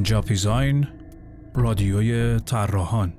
اینجا پیزاین رادیوی طراحان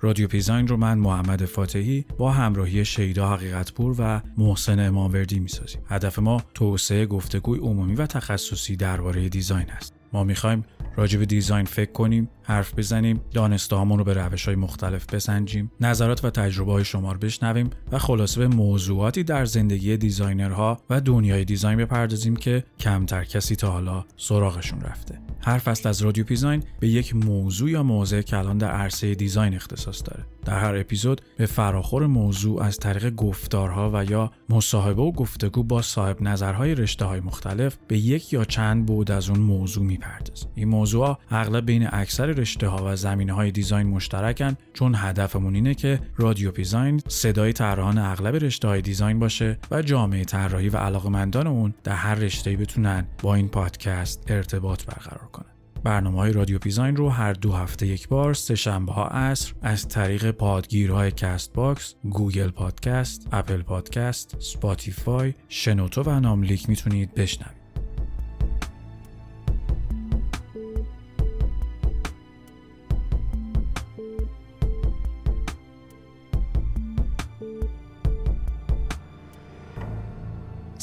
رادیو پیزاین رو من محمد فاتحی با همراهی شیدا حقیقتپور و محسن اماموردی می‌سازیم. هدف ما توسعه گفتگوی عمومی و تخصصی درباره design است. ما می‌خوایم راجع به design فکر کنیم حرف بزنیم دانسته رو به روش های مختلف بسنجیم نظرات و تجربه های شما رو بشنویم و خلاصه به موضوعاتی در زندگی designer ها و دنیای design بپردازیم که کمتر کسی تا حالا سراغشون رفته. هر فصل از رادیو پیزاین به یک موضوع یا موضع که الان در عرصه design اختصاص داره. در هر اپیزود به فراخور موضوع از طریق گفتارها و یا مصاحبه و گفتگو با صاحب نظرهای رشته های مختلف به یک یا چند بعد از اون موضوع می‌پردازیم. این موضوع اغلب بین اکثر رشته ها و زمینه های design مشترکن چون هدفمون اینه که رادیو پیزاین صدای طراحان اغلب رشته های design باشه و جامعه طراحی و علاقمندان اون در هر رشته بتونن با این پادکست ارتباط برقرار کنن برنامه های رادیو پیزاین رو هر دو هفته یک بار سه شنبه ها عصر از طریق پادگیرهای Castbox، Google Podcast، Apple Podcast، Spotify، شنوتو و ناملیک می‌تونید بشنوید.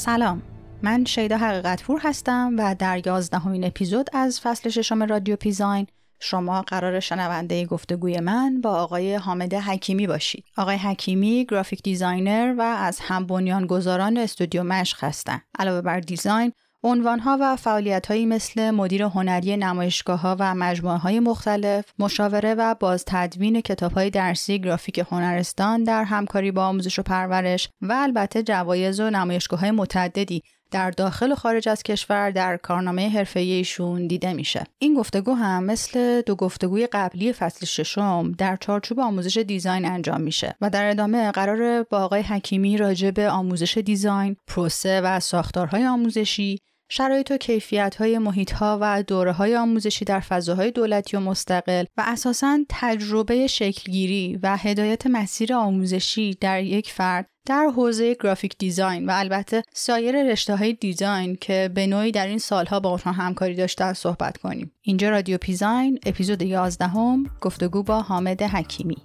سلام من شیدا حقیقتپور هستم و در یازدهمین اپیزود از فصل ششم رادیو پیزاین شما قرار شنونده گفتگوی من با آقای حامد حکیمی باشید. آقای حکیمی graphic designer و از هم بنیانگذاران استودیو مشق هستند. علاوه بر design، عنوانها و فعالیتهایی مثل مدیر هنری نمایشگاه ها و مجموعه های مختلف، مشاوره و باز تدوین کتاب های درسی گرافیک هنرستان در همکاری با آموزش و پرورش و البته جوایز و نمایشگاه های متعددی در داخل و خارج از کشور در کارنامه حرفه‌ایشون دیده میشه. این گفتگو هم مثل دو گفتگوی قبلی فصل ششم در چارچوب آموزش design انجام میشه و در ادامه قرار با آقای حکیمی راجع به آموزش design، پروسه و ساختارهای آموزشی شرایط و کیفیت های محیط ها و دوره های آموزشی در فضاهای دولتی و مستقل و اساساً تجربه شکلگیری و هدایت مسیر آموزشی در یک فرد در حوزه graphic design و البته سایر رشته های design که به نوعی در این سالها با آنها همکاری داشته صحبت کنیم. اینجا رادیو پیزاین اپیزود 11 هم گفتگو با حامد حکیمی.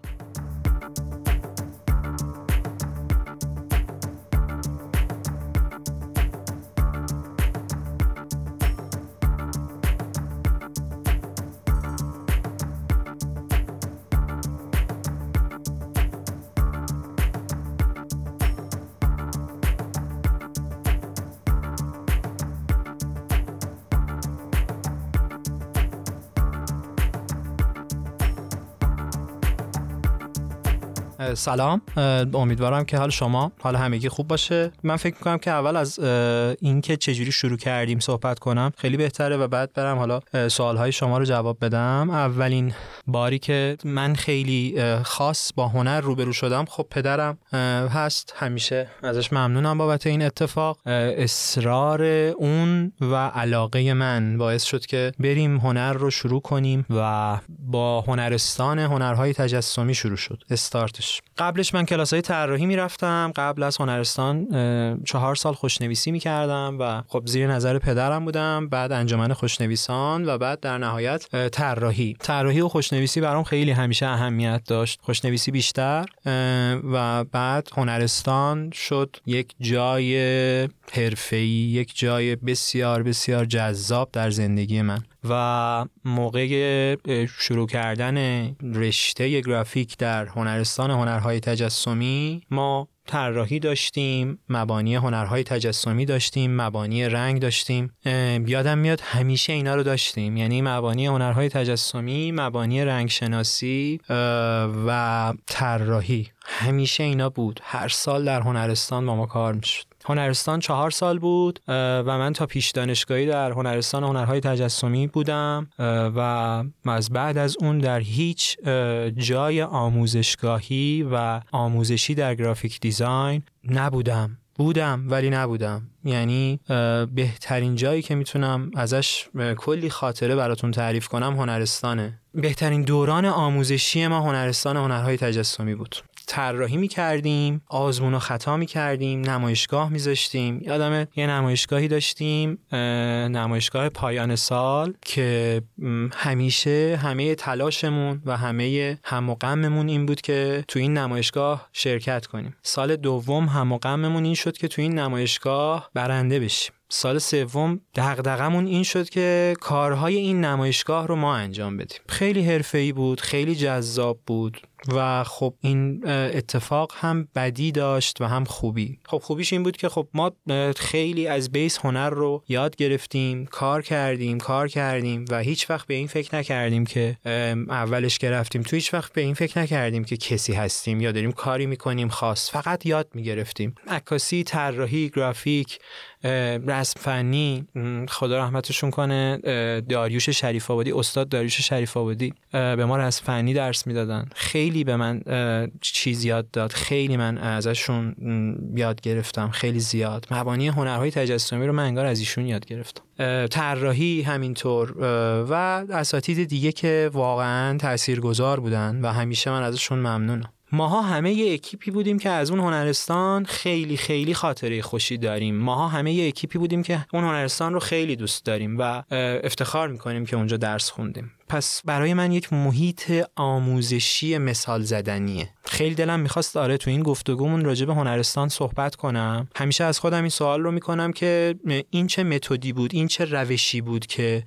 سلام. امیدوارم که حال شما حال همگی خوب باشه. من فکر می‌کنم که اول از اینکه چجوری شروع کردیم صحبت کنم خیلی بهتره و بعد برم حالا سوالهای شما رو جواب بدم. اولین باری که من خیلی خاص با هنر روبرو شدم خب پدرم هست. همیشه ازش ممنونم بابت این اتفاق. اصرار اون و علاقه من باعث شد که بریم هنر رو شروع کنیم و با هنرستان هنرهای تجسمی شروع شد. استارتش. قبلش من کلاس های طراحی می‌رفتم قبل از هنرستان چهار سال خوشنویسی می‌کردم و خب زیر نظر پدرم بودم بعد انجمن خوشنویسان و بعد در نهایت طراحی. طراحی و خوشنویسی برام خیلی همیشه اهمیت داشت. خوشنویسی بیشتر و بعد هنرستان شد یک جای حرفه‌ای یک جای بسیار بسیار جذاب در زندگی من. و موقع شروع کردن رشته گرافیک در هنرستان هنرهای تجسمی ما طراحی داشتیم مبانی هنرهای تجسمی داشتیم مبانی رنگ داشتیم. یادم میاد همیشه اینا رو داشتیم. یعنی مبانی هنرهای تجسمی مبانی رنگ شناسی و طراحی. همیشه اینا بود. هر سال در هنرستان با ما کار می‌شد. هنرستان چهار سال بود و من تا پیش دانشگاهی در هنرستان هنرهای تجسمی بودم و از بعد از اون در هیچ جای آموزشگاهی و آموزشی در گرافیک دیزاین نبودم. بودم ولی نبودم. یعنی بهترین جایی که می‌تونم ازش کلی خاطره براتون تعریف کنم هنرستانه. بهترین دوران آموزشی ما هنرستان هنرهای تجسمی بود. طراحی می‌کردیم آزمون و خطا می‌کردیم نمایشگاه میذاشتیم. یادم یه نمایشگاهی داشتیم نمایشگاه پایان سال که همیشه همه تلاشمون و همه هم و این بود که تو این نمایشگاه شرکت کنیم. سال دوم هم و این شد که تو این نمایشگاه برنده بشیم. سال سوم دغدغمون این شد که کارهای این نمایشگاه رو ما انجام بدیم. خیلی حرفه‌ای بود خیلی جذاب بود و خب این اتفاق هم بدی داشت و هم خوبی. خب خوبیش این بود که خب ما خیلی از بیس هنر رو یاد گرفتیم کار کردیم کار کردیم و هیچ وقت به این فکر نکردیم که اولش گرفتیم تو هیچ وقت به این فکر نکردیم که کسی هستیم یا داریم کاری می‌کنیم خاص فقط یاد می‌گرفتیم. عکاسی طراحی گرافیک رسم فنی خدا رحمتشون کنه داریوش شریف آبادی استاد داریوش شریف آبادی به ما رسم فنی درس می‌دادن. خیلی به من چیز یاد داد. خیلی من ازشون یاد گرفتم. خیلی زیاد. مبانی هنرهای تجسمی رو من انگار از ایشون یاد گرفتم. طراحی همینطور و اساتید دیگه که واقعا تاثیرگذار بودن و همیشه من ازشون ممنونم. ماها همه یه اکیپی بودیم که از اون هنرستان خیلی خیلی خاطره خوشی داریم. ماها همه یه اکیپی بودیم که اون هنرستان رو خیلی دوست داریم و افتخار می‌کنیم که اونجا درس خوندیم. پس برای من یک محیط آموزشی مثال زدنیه. خیلی دلم می‌خواست آره تو این گفتگومون راجع به هنرستان صحبت کنم. همیشه از خودم این سوال رو می‌کنم که این چه متدی بود این چه روشی بود که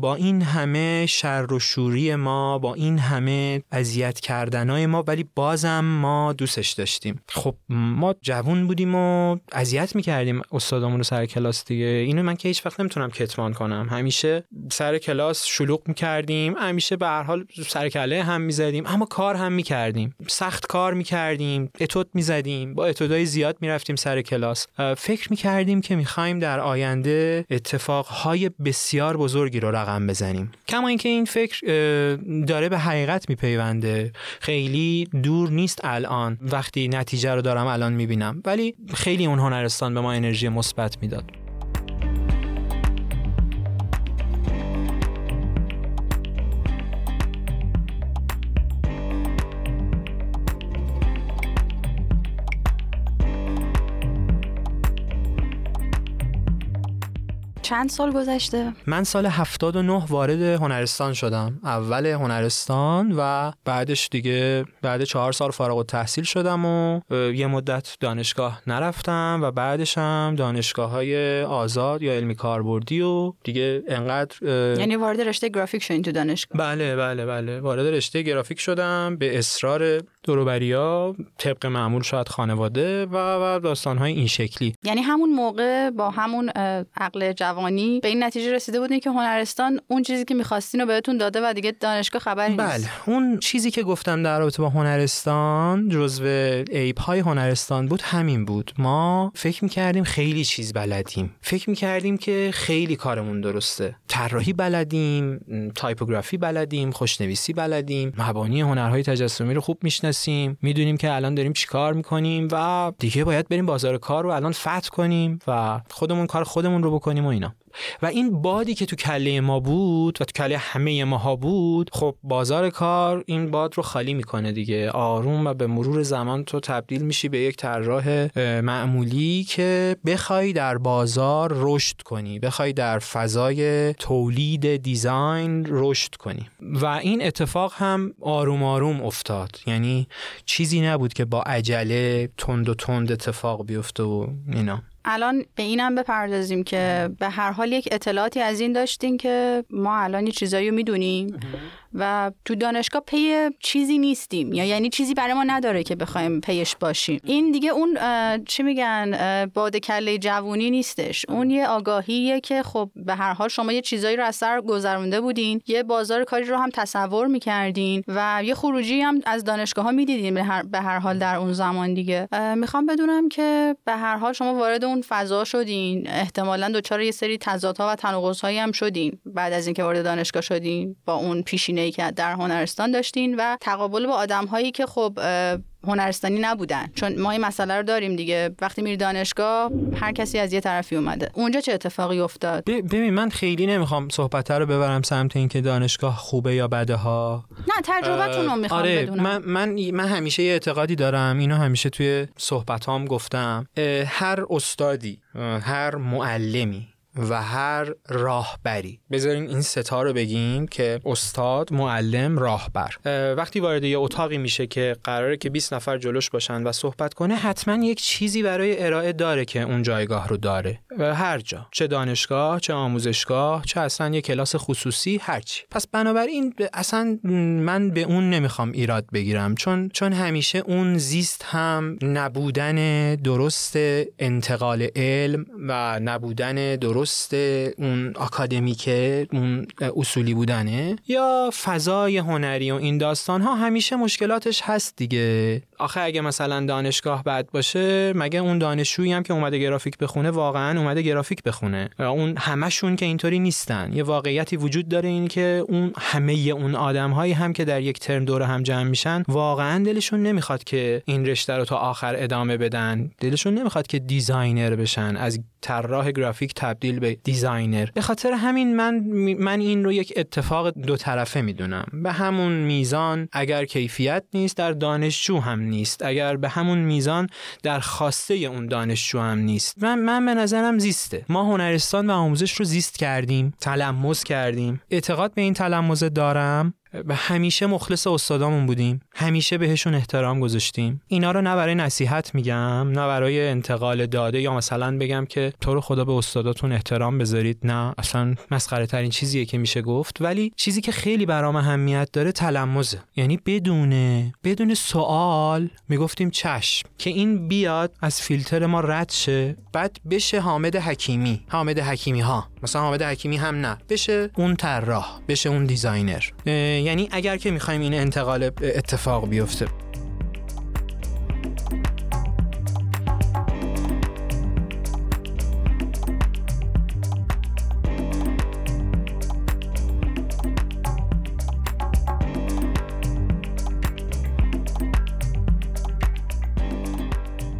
با این همه شر و شوری ما با این همه اذیت کردنای ما ولی بازم ما دوستش داشتیم. خب ما جوون بودیم و اذیت می‌کردیم استادامون رو سر کلاس دیگه. اینو من که هیچ وقت نمی‌تونم کتمان کنم. همیشه سر کلاس شلوغ می‌کردیم همیشه به هر حال سر کله هم می‌زدیم اما کار هم می‌کردیم. سخت کار می‌کردیم اتود می‌زدیم با اتودای زیاد می‌رفتیم سر کلاس. فکر می‌کردیم که می‌خوایم در آینده اتفاقهای بسیار بزرگی رو رقم بزنیم. کما اینکه این فکر داره به حقیقت میپیونده. خیلی دور نیست الان. وقتی نتیجه رو دارم الان می‌بینم. ولی خیلی اون هنرستان به ما انرژی مثبت می‌داد. چند سال گذشته؟ من سال 79 وارد هنرستان شدم. اول هنرستان و بعدش دیگه بعد چهار سال فارغ التحصیل شدم و یه مدت دانشگاه نرفتم و بعدش هم دانشگاه های آزاد یا علمی کاربردی و دیگه انقدر یعنی وارد رشته گرافیک شدین تو دانشگاه؟ بله بله بله. وارد رشته گرافیک شدم. به اصرار دوروبریا طبق معمول شاید خانواده و و داستانهای این شکلی. یعنی همون موقع با همون عقل جوانی به این نتیجه رسیده بودین که هنرستان اون چیزی که می‌خواستین رو بهتون داده و دیگه دانشگاه خبری بله نیست. اون چیزی که گفتم در رابطه با هنرستان جزو عیب های هنرستان بود همین بود. ما فکر می‌کردیم خیلی چیز بلدیم. فکر می‌کردیم که خیلی کارمون درسته. طراحی بلدیم تایپوگرافی بلدیم خوشنویسی بلدیم. مبانی هنرهای تجسمی رو خوب می‌شناسیم. می‌دونیم که الان داریم چیکار می‌کنیم و دیگه باید بریم بازار کار رو الان فتح کنیم و خودمون کار خودمون رو بکنیم و اینا. و این بادی که تو کله ما بود و تو کله همه ماها بود خب بازار کار این باد رو خالی می‌کنه دیگه. آروم و به مرور زمان تو تبدیل میشی به یک طراح معمولی که بخوای در بازار رشد کنی بخوای در فضای تولید دیزاین رشد کنی. و این اتفاق هم آروم آروم افتاد. یعنی چیزی نبود که با عجله تند و تند اتفاق بیفته و اینا. الان به اینم بپردازیم که به هر حال یک اطلاعاتی از این داشتین که ما الان یه چیزایی رو می‌دونیم. و تو دانشگاه پی چیزی نیستیم. یا یعنی چیزی برای ما نداره که بخوایم پیش باشیم. این دیگه اون چی میگن باد کله جوونی نیستش. اون یه آگاهیه که خب به هر حال شما یه چیزایی رو از سر گذرونده بودین یه بازار کاری رو هم تصور می‌کردین و یه خروجی هم از دانشگاه ها می‌دیدین به هر, به هر حال در اون زمان دیگه. می‌خوام بدونم که به هر حال شما وارد اون فضا شدین. احتمالا دچار یه سری تضادها و تناقض هم شدین بعد از اینکه وارد دانشگاه شدین با اون پیشینه ای که در هنرستان داشتین و تقابل با آدم هایی که خب هنرستانی نبودن. چون ما این مسئله رو داریم دیگه. وقتی میری دانشگاه هر کسی از یه طرفی اومده. اونجا چه اتفاقی افتاد؟ ببین من خیلی نمی‌خوام صحبت رو ببرم سمت اینکه دانشگاه خوبه یا بده ها. نه تجربتون رو می‌خوام آره بدونم. من, من من همیشه یه اعتقادی دارم. اینو همیشه توی صحبتام گفتم. هر استادی هر معلمی و هر راهبری. بذارین این ستا رو بگیم که استاد معلم راهبر. وقتی وارد یه اتاقی میشه که قراره که 20 نفر جلوش باشن و صحبت کنه حتما یک چیزی برای ارائه داره که اون جایگاه رو داره. و هر جا. چه دانشگاه چه آموزشگاه چه اصلا یه کلاس خصوصی هرچی پس بنابراین اصلا من به اون نمی‌خوام ایراد بگیرم چون چون همیشه اون زیست هم نبودن درست انتقال علم و نبودن درست درست اون اکادمیکه اون اصولی بودنه؟ یا فضای هنری و این داستان ها همیشه مشکلاتش هست دیگه؟ آخه اگه مثلا دانشگاه بد باشه مگه اون دانشجویی هم که اومده گرافیک بخونه واقعا اومده گرافیک بخونه؟ اون همشون که اینطوری نیستن. یه واقعیتی وجود داره این که اون همه اون آدم هایی هم که در یک ترم دور هم جمع میشن واقعا دلشون نمی‌خواد که این رشته رو تا آخر ادامه بدن. دلشون نمی‌خواد که designer بشن. از طراح گرافیک تبدیل به designer. به خاطر همین من من این رو یک اتفاق دو طرفه می‌دونم. به همون میزان اگر کیفیت نیست در دانشجو هم نیست. اگر به همون میزان در خواسته اون دانشجو هم نیست. من من به نظرم زیسته. ما هنرستان و آموزش رو زیست کردیم. تلمس کردیم. اعتقاد به این تلمس دارم. و همیشه مخلص استادامون بودیم. همیشه بهشون احترام گذاشتیم. اینا رو نه برای نصیحت میگم نه برای انتقال داده یا مثلا بگم که تو رو خدا به استاداتون احترام بذارید. نه اصلا مسخره ترین چیزیه که میشه گفت. ولی چیزی که خیلی برام اهمیت داره تلمزه. یعنی بدونه بدون سوال می‌گفتیم چشم. که این بیاد از فیلتر ما رد شه بعد بشه حامد حکیمی. حامد حکیمی ها مثلا حامد حکیمی هم نه. بشه اون طراح. بشه اون دیزاینر. یعنی اگر که می‌خوایم این انتقال اتفاق بیفته.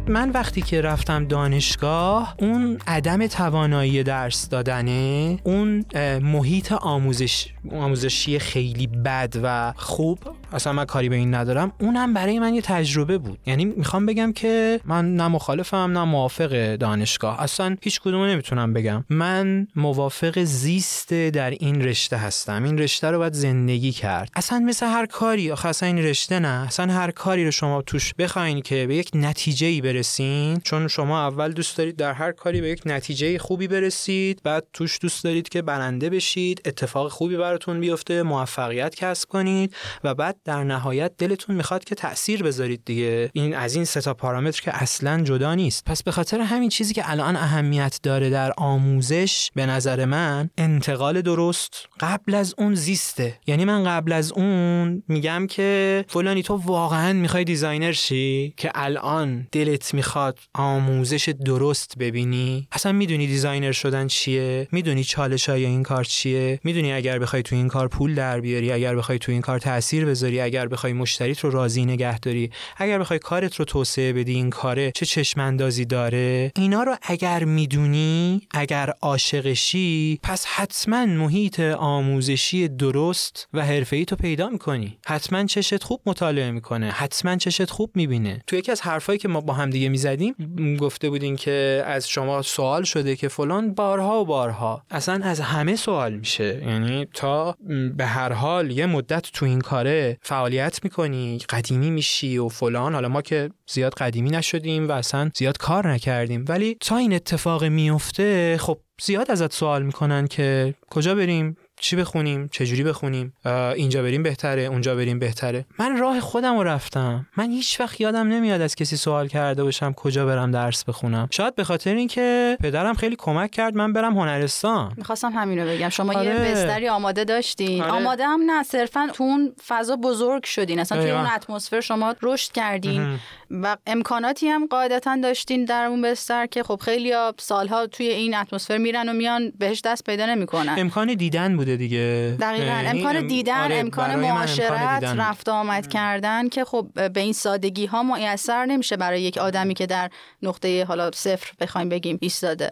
من وقتی که رفتم دانشگاه اون عدم توانایی درس دادنه اون محیط آموزش آموزشی خیلی بد و خوب اصلا من کاری به این ندارم. اونم برای من یه تجربه بود. یعنی می‌خوام بگم که من نه مخالفم نه موافق دانشگاه. اصلا هیچ کدوم نمی‌تونم بگم. من موافق زیست در این رشته هستم. این رشته رو باید زندگی کرد. اصلا مثل هر کاری آخه اصلا این رشته نه. اصلا هر کاری رو شما توش بخواین که به یک نتیجه ای برسین چون شما اول دوست دارید در هر کاری به یک نتیجه خوبی برسید بعد توش دوست دارید که برنده بشید اتفاق خوبی براتون بیفته موفقیت کسب کنید و بعد در نهایت دلتون می‌خواد که تاثیر بذارید دیگه. این از این سه تا پارامتر که اصلا جدا نیست. پس به خاطر همین چیزی که الان اهمیت داره در آموزش به نظر من انتقال درست قبل از اون زیسته. یعنی من قبل از اون میگم که فلانی تو واقعا می‌خوای designer شی که الان دلت می‌خواد آموزش درست ببینی؟ اصلا می‌دونی designer شدن چیه؟ می‌دونی چالش های این کار چیه؟ می‌دونی اگر بخوای تو این کار پول در بیاری اگر بخوای تو این کار تاثیر بذاری؟ اگر بخوای مشتریت رو راضی نگه داری اگر بخوای کارت رو توسعه بدی این کاره چه چشم اندازی داره؟ اینا رو اگر می‌دونی اگر عاشقشی پس حتما محیط آموزشی درست و حرفه‌ای تو پیدا می‌کنی. حتما چشت خوب مطالعه می‌کنه. حتما چشت خوب می‌بینه. تو یکی از حرفایی که ما با هم دیگه می‌زدیم گفته بودین که از شما سوال شده که فلان بارها و بارها. اصلا از همه سوال میشه. یعنی تا به هر حال یه مدت تو این کاره فعالیت می‌کنی قدیمی میشی و فلان. حالا ما که زیاد قدیمی نشدیم و اصلا زیاد کار نکردیم. ولی تا این اتفاق میفته خب زیاد ازت سوال می‌کنن که کجا بریم؟ چی بخونیم چجوری بخونیم اینجا بریم بهتره اونجا بریم بهتره. من راه خودم رو رفتم. من هیچ وقت یادم نمیاد از کسی سوال کرده باشم کجا برم درس بخونم. شاید به خاطر اینکه پدرم خیلی کمک کرد من برم هنرستان. می‌خواستم همین رو بگم. شما آره. یه بستری آماده داشتین. آره. آماده هم نه صرفا تو اون فضا بزرگ شدین. اصلا دقیقاً. اون اتمسفر شما رشد کردین. و امکاناتی هم قاعدتا داشتین در اون بستر که خب خیلی سالها توی این اتمسفر میرن و میان بهش دست پیدا نمی‌کنن. امکان دیدن بود بوده دیگه. دقیقا. امکان دیدن آره امکان معاشرت رفت آمد کردن که خب به این سادگی ها میسر نمیشه برای یک آدمی که در نقطه حالا صفر بخوایم بگیم ایستاده.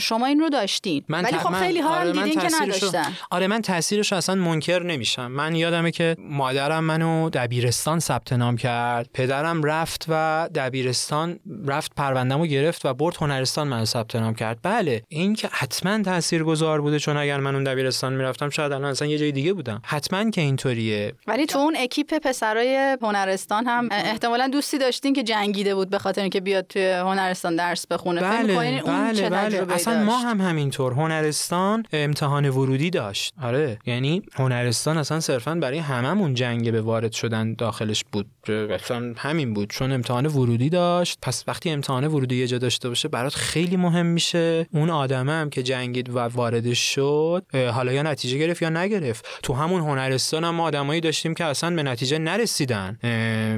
شما این رو داشتین. من ولی خب خیلی ها هم آره دیدین که نداشتن. آره من تاثیرش اصلا منکر نمیشم. من یادمه که مادرم منو دبیرستان ثبت نام کرد. پدرم رفت و دبیرستان رفت پروندهمو گرفت و برد هنرستان منو ثبت نام کرد. بله این که حتما تاثیرگذار بوده چون اگر من اون دبیرستان می‌رفتم شاید الان اصلا یه جای دیگه بودم. حتما که اینطوریه. ولی تو اون اکیپ پسرای هنرستان هم احتمالا دوستی داشتین که جنگیده بود به خاطر اینکه بیاد توی هنرستان درس بخونه. بله بله بله. اصلا ما هم همینطور هنرستان امتحان ورودی داشت. آره یعنی هنرستان اصلا صرفا برای هممون جنگ به وارد شدن داخلش بود. اصلا همین بود. چون امتحان ورودی داشت. پس وقتی امتحان ورودی یه جا داشته باشه برات خیلی مهم میشه. اون آدمه هم که جنگید و واردش شد حالا یا نتیجه گرفت یا نگرفت. تو همون هنرستان هم آدمایی داشتیم که اصلا به نتیجه نرسیدن.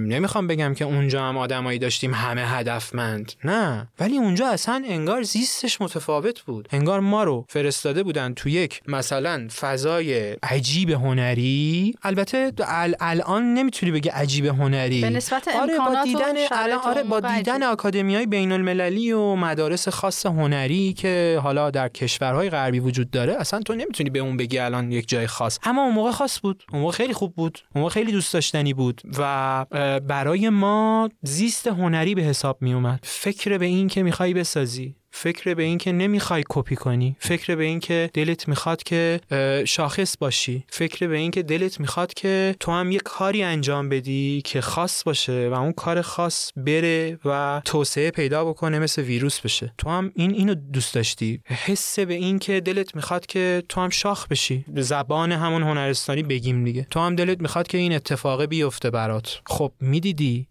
نمی‌خوام بگم که اونجا هم آدمایی داشتیم همه هدفمند. نه. ولی اونجا اصلا انگار زیستش متفاوت بود. انگار ما رو فرستاده بودن تو یک مثلا فضای عجیب هنری. البته الان نمی‌تونی بگی عجیب هنری. به نسبت آره با دیدن آره با دیدن آکادمی های بین المللی و مدارس خاص هنری که حالا در کشورهای غربی وجود داره اصلا تو نمی‌تونی به اون بگی الان یک جای خاص. اما اون موقع خاص بود. اون موقع خیلی خوب بود. اون موقع خیلی دوست داشتنی بود. و برای ما زیست هنری به حساب می اومد فکر به این که می‌خوای بسازی. فکر به این که نمی‌خوای کپی کنی فکر به این که دلت می‌خواد که شاخص باشی فکر به این که دلت می‌خواد که تو هم یه کاری انجام بدی که خاص باشه و اون کار خاص بره و توسعه پیدا بکنه مثل ویروس بشه. تو هم این اینو دوست داشتی. حس به این که دلت می‌خواد که تو هم شاخ بشی. زبان همون هنرستانی بگیم دیگه. تو هم دلت می‌خواد که این اتفاق بیفته برات. خب می‌دیدی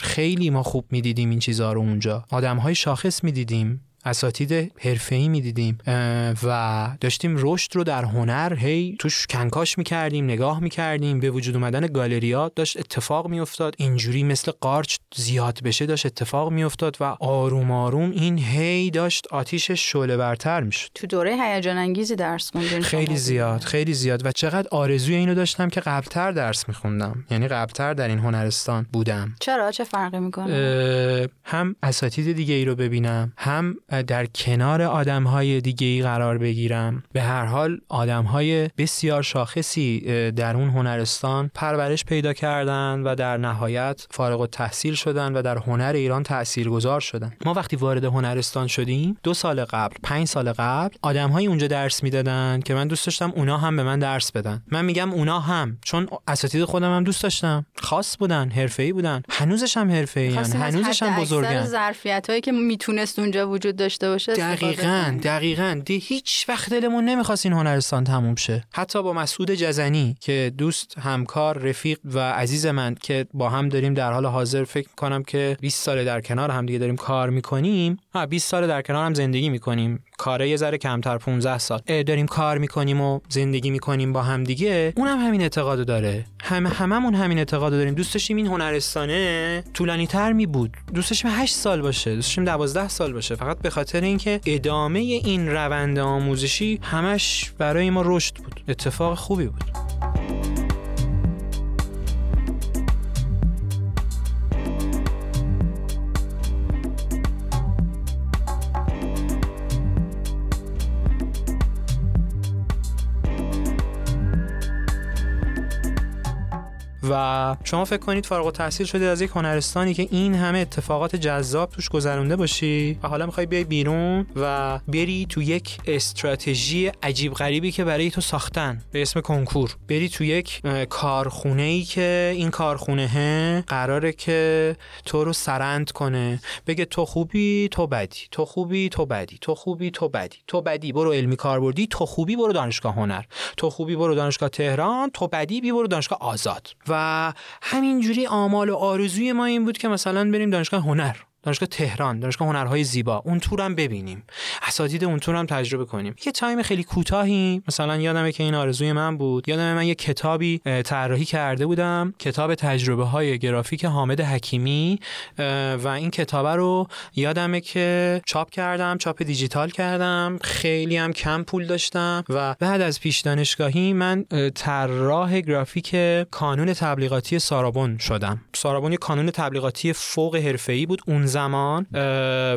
خیلی ما خوب می‌دیدیم این چیزها رو اونجا. آدم های شاخص می‌دیدیم. اساتید حرفه‌ای می‌دیدیم و داشتیم رشد رو در هنر هی توش کنکاش می‌کردیم نگاه می‌کردیم. به وجود اومدن گالریات داشت اتفاق میافتاد. اینجوری مثل قارچ زیاد بشه داشت اتفاق میافتاد و آروم آروم این هی داشت آتیشش شعله برتر می‌شد. تو دوره هیجان انگیزی درس خوندین خیلی زیاد خیلی زیاد. و چقدر آرزوی اینو داشتم که قبلتر درس میخوندم. یعنی قبلتر در این هنرستان بودم. چرا؟ چه فرقی می‌کنه؟ هم اساتید دیگه ای رو ببینم هم در کنار آدم های دیگه ای قرار بگیرم. به هر حال آدم های بسیار شاخصی در اون هنرستان پرورش پیدا کردن و در نهایت فارغ و تحصیل شدن و در هنر ایران گذار شدن. ما وقتی وارد هنرستان شدیم دو سال قبل پنج سال قبل آدم های اونجا درس می‌دادن که من دوست داشتم اونا هم به من درس بدن. من میگم اونا هم چون اساتید خودم هم دوست داشتم. خاص بودن حرفه‌ای بودن. هنوزش هم حرفه‌ای هنوزش هم بزرگن. ظرفیت هایی که می‌تونست اونجا وجود داشته باشه دقیقا دقیقا. دی هیچ وقت دلمون نمی‌خواست این هنرستان تموم شه. حتی با مسعود جزنی که دوست همکار رفیق و عزیز من که با هم داریم در حال حاضر فکر می‌کنم که 20 ساله در کنار هم دیگه داریم کار می‌کنیم. ها 20 ساله در کنار هم زندگی می‌کنیم. کاره یه ذره کمتر 15 سال. داریم کار می‌کنیم و زندگی می‌کنیم با هم دیگه. اونم هم همین اعتقادو داره. همه هممون همین اعتقادو داریم. دوست داشتیم این هنرستانه طولانی تر می بود دوست داشتیم 8 سال باشه. دوست داشتیم 12 سال باشه. فقط به خاطر اینکه ادامه این روند آموزشی همش برای ما رشد بود. اتفاق خوبی بود. و شما فکر کنید فارغ التحصیل شدید از یک هنرستانی که این همه اتفاقات جذاب توش گذرونده باشی و حالا می‌خوای بیای بیرون و بری تو یک استراتژی عجیب غریبی که برای تو ساختن به اسم کنکور. بری تو یک کارخونه ای که این کارخونه قراره که تو رو سرند کنه. بگه تو خوبی تو بدی. تو خوبی تو بدی. تو خوبی تو بدی. تو بدی برو علمی کاربردی تو خوبی برو دانشگاه هنر. تو خوبی برو دانشگاه تهران. تو بدی بی برو دانشگاه آزاد. و همینجوری آمال و آرزوی ما این بود که مثلا بریم دانشگاه هنر. دانشگاه تهران دانشگاه هنرهای زیبا. اون تو رم ببینیم. اساتید اون تو رم تجربه کنیم. یه تایم خیلی کوتاهی. مثلا یادمه که این آرزوی من بود. یادمه من یه کتابی طراحی کرده بودم. کتاب تجربه های گرافیک حامد حکیمی. و این کتاب رو یادمه که چاپ کردم چاپ دیجیتال کردم. خیلی هم کم پول داشتم. و بعد از پیش دانشگاهی من طراح گرافیک کانون تبلیغاتی سارابون شدم. سارابون یه کانون تبلیغاتی فوق حرفه‌ای بود اون زمان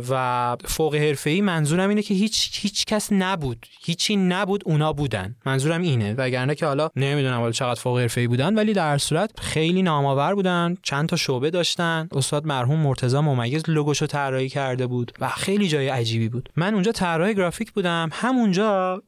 و فوق حرفه‌ای منظورم اینه که هیچ هیچ کس نبود. هیچی نبود اونا بودن. منظورم اینه. وگرنه که حالا نمی‌دونم حالا چقدر فوق حرفه‌ای بودن ولی در صورت خیلی نامآور بودن. چند تا شعبه داشتن. استاد مرحوم مرتضی ممیز لوگوشو طراحی کرده بود و خیلی جای عجیبی بود. من اونجا طراح گرافیک بودم. همونجا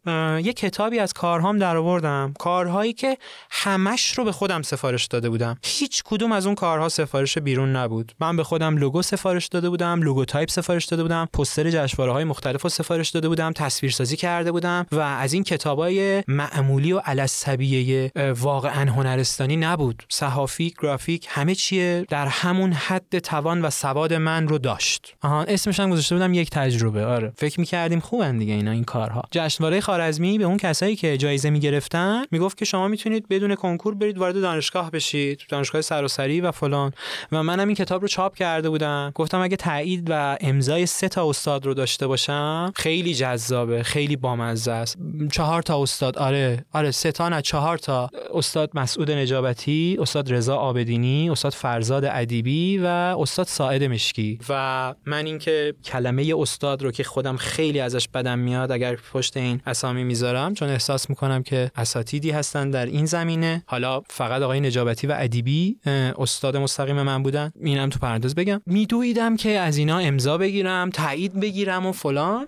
یه کتابی از کارهام در آوردم کارهایی که همش رو به خودم سفارش داده بودم. هیچ کدوم از اون کارها سفارش بیرون نبود. من به خودم لوگو سفارش داده بودم logotype سفارش داده بودم پوستر جشنواره های مختلف رو سفارش داده بودم تصویرسازی کرده بودم و از این کتابای معمولی و علسبیه واقعا هنرستانی نبود. صحافی گرافیک همه چیه در همون حد توان و سواد من رو داشت. آها اسمش هم گذاشته بودم یک تجربه. آره فکر می‌کردیم خوبن دیگه اینا این کارها. جشنواره خوارزمی به اون کسایی که جایزه می‌گرفتن می‌گفت که شما می‌تونید بدون کنکور برید وارد دانشگاه بشید. دانشگاه سراسری و فلان. و منم این کتاب رو چاپ کرده بودم. گفتم اگه تایید و امضای سه تا استاد رو داشته باشم خیلی جذابه خیلی بامزه است. چهار تا استاد آره آره سه تا نه چهار تا. استاد مسعود نجابتی استاد رضا آبدینی استاد فرزاد ادیبی و استاد ساعد مشکی. و من اینکه کلمه استاد رو که خودم خیلی ازش بدم میاد اگر پشت این اسامی می‌ذارم چون احساس می‌کنم که اساتیدی هستن در این زمینه. حالا فقط آقای نجابتی و ادیبی استاد مستقیم من بودن اینم تو پرانتز بگم. میدویدم که از اینا امضا بگیرم تایید بگیرم و فلان.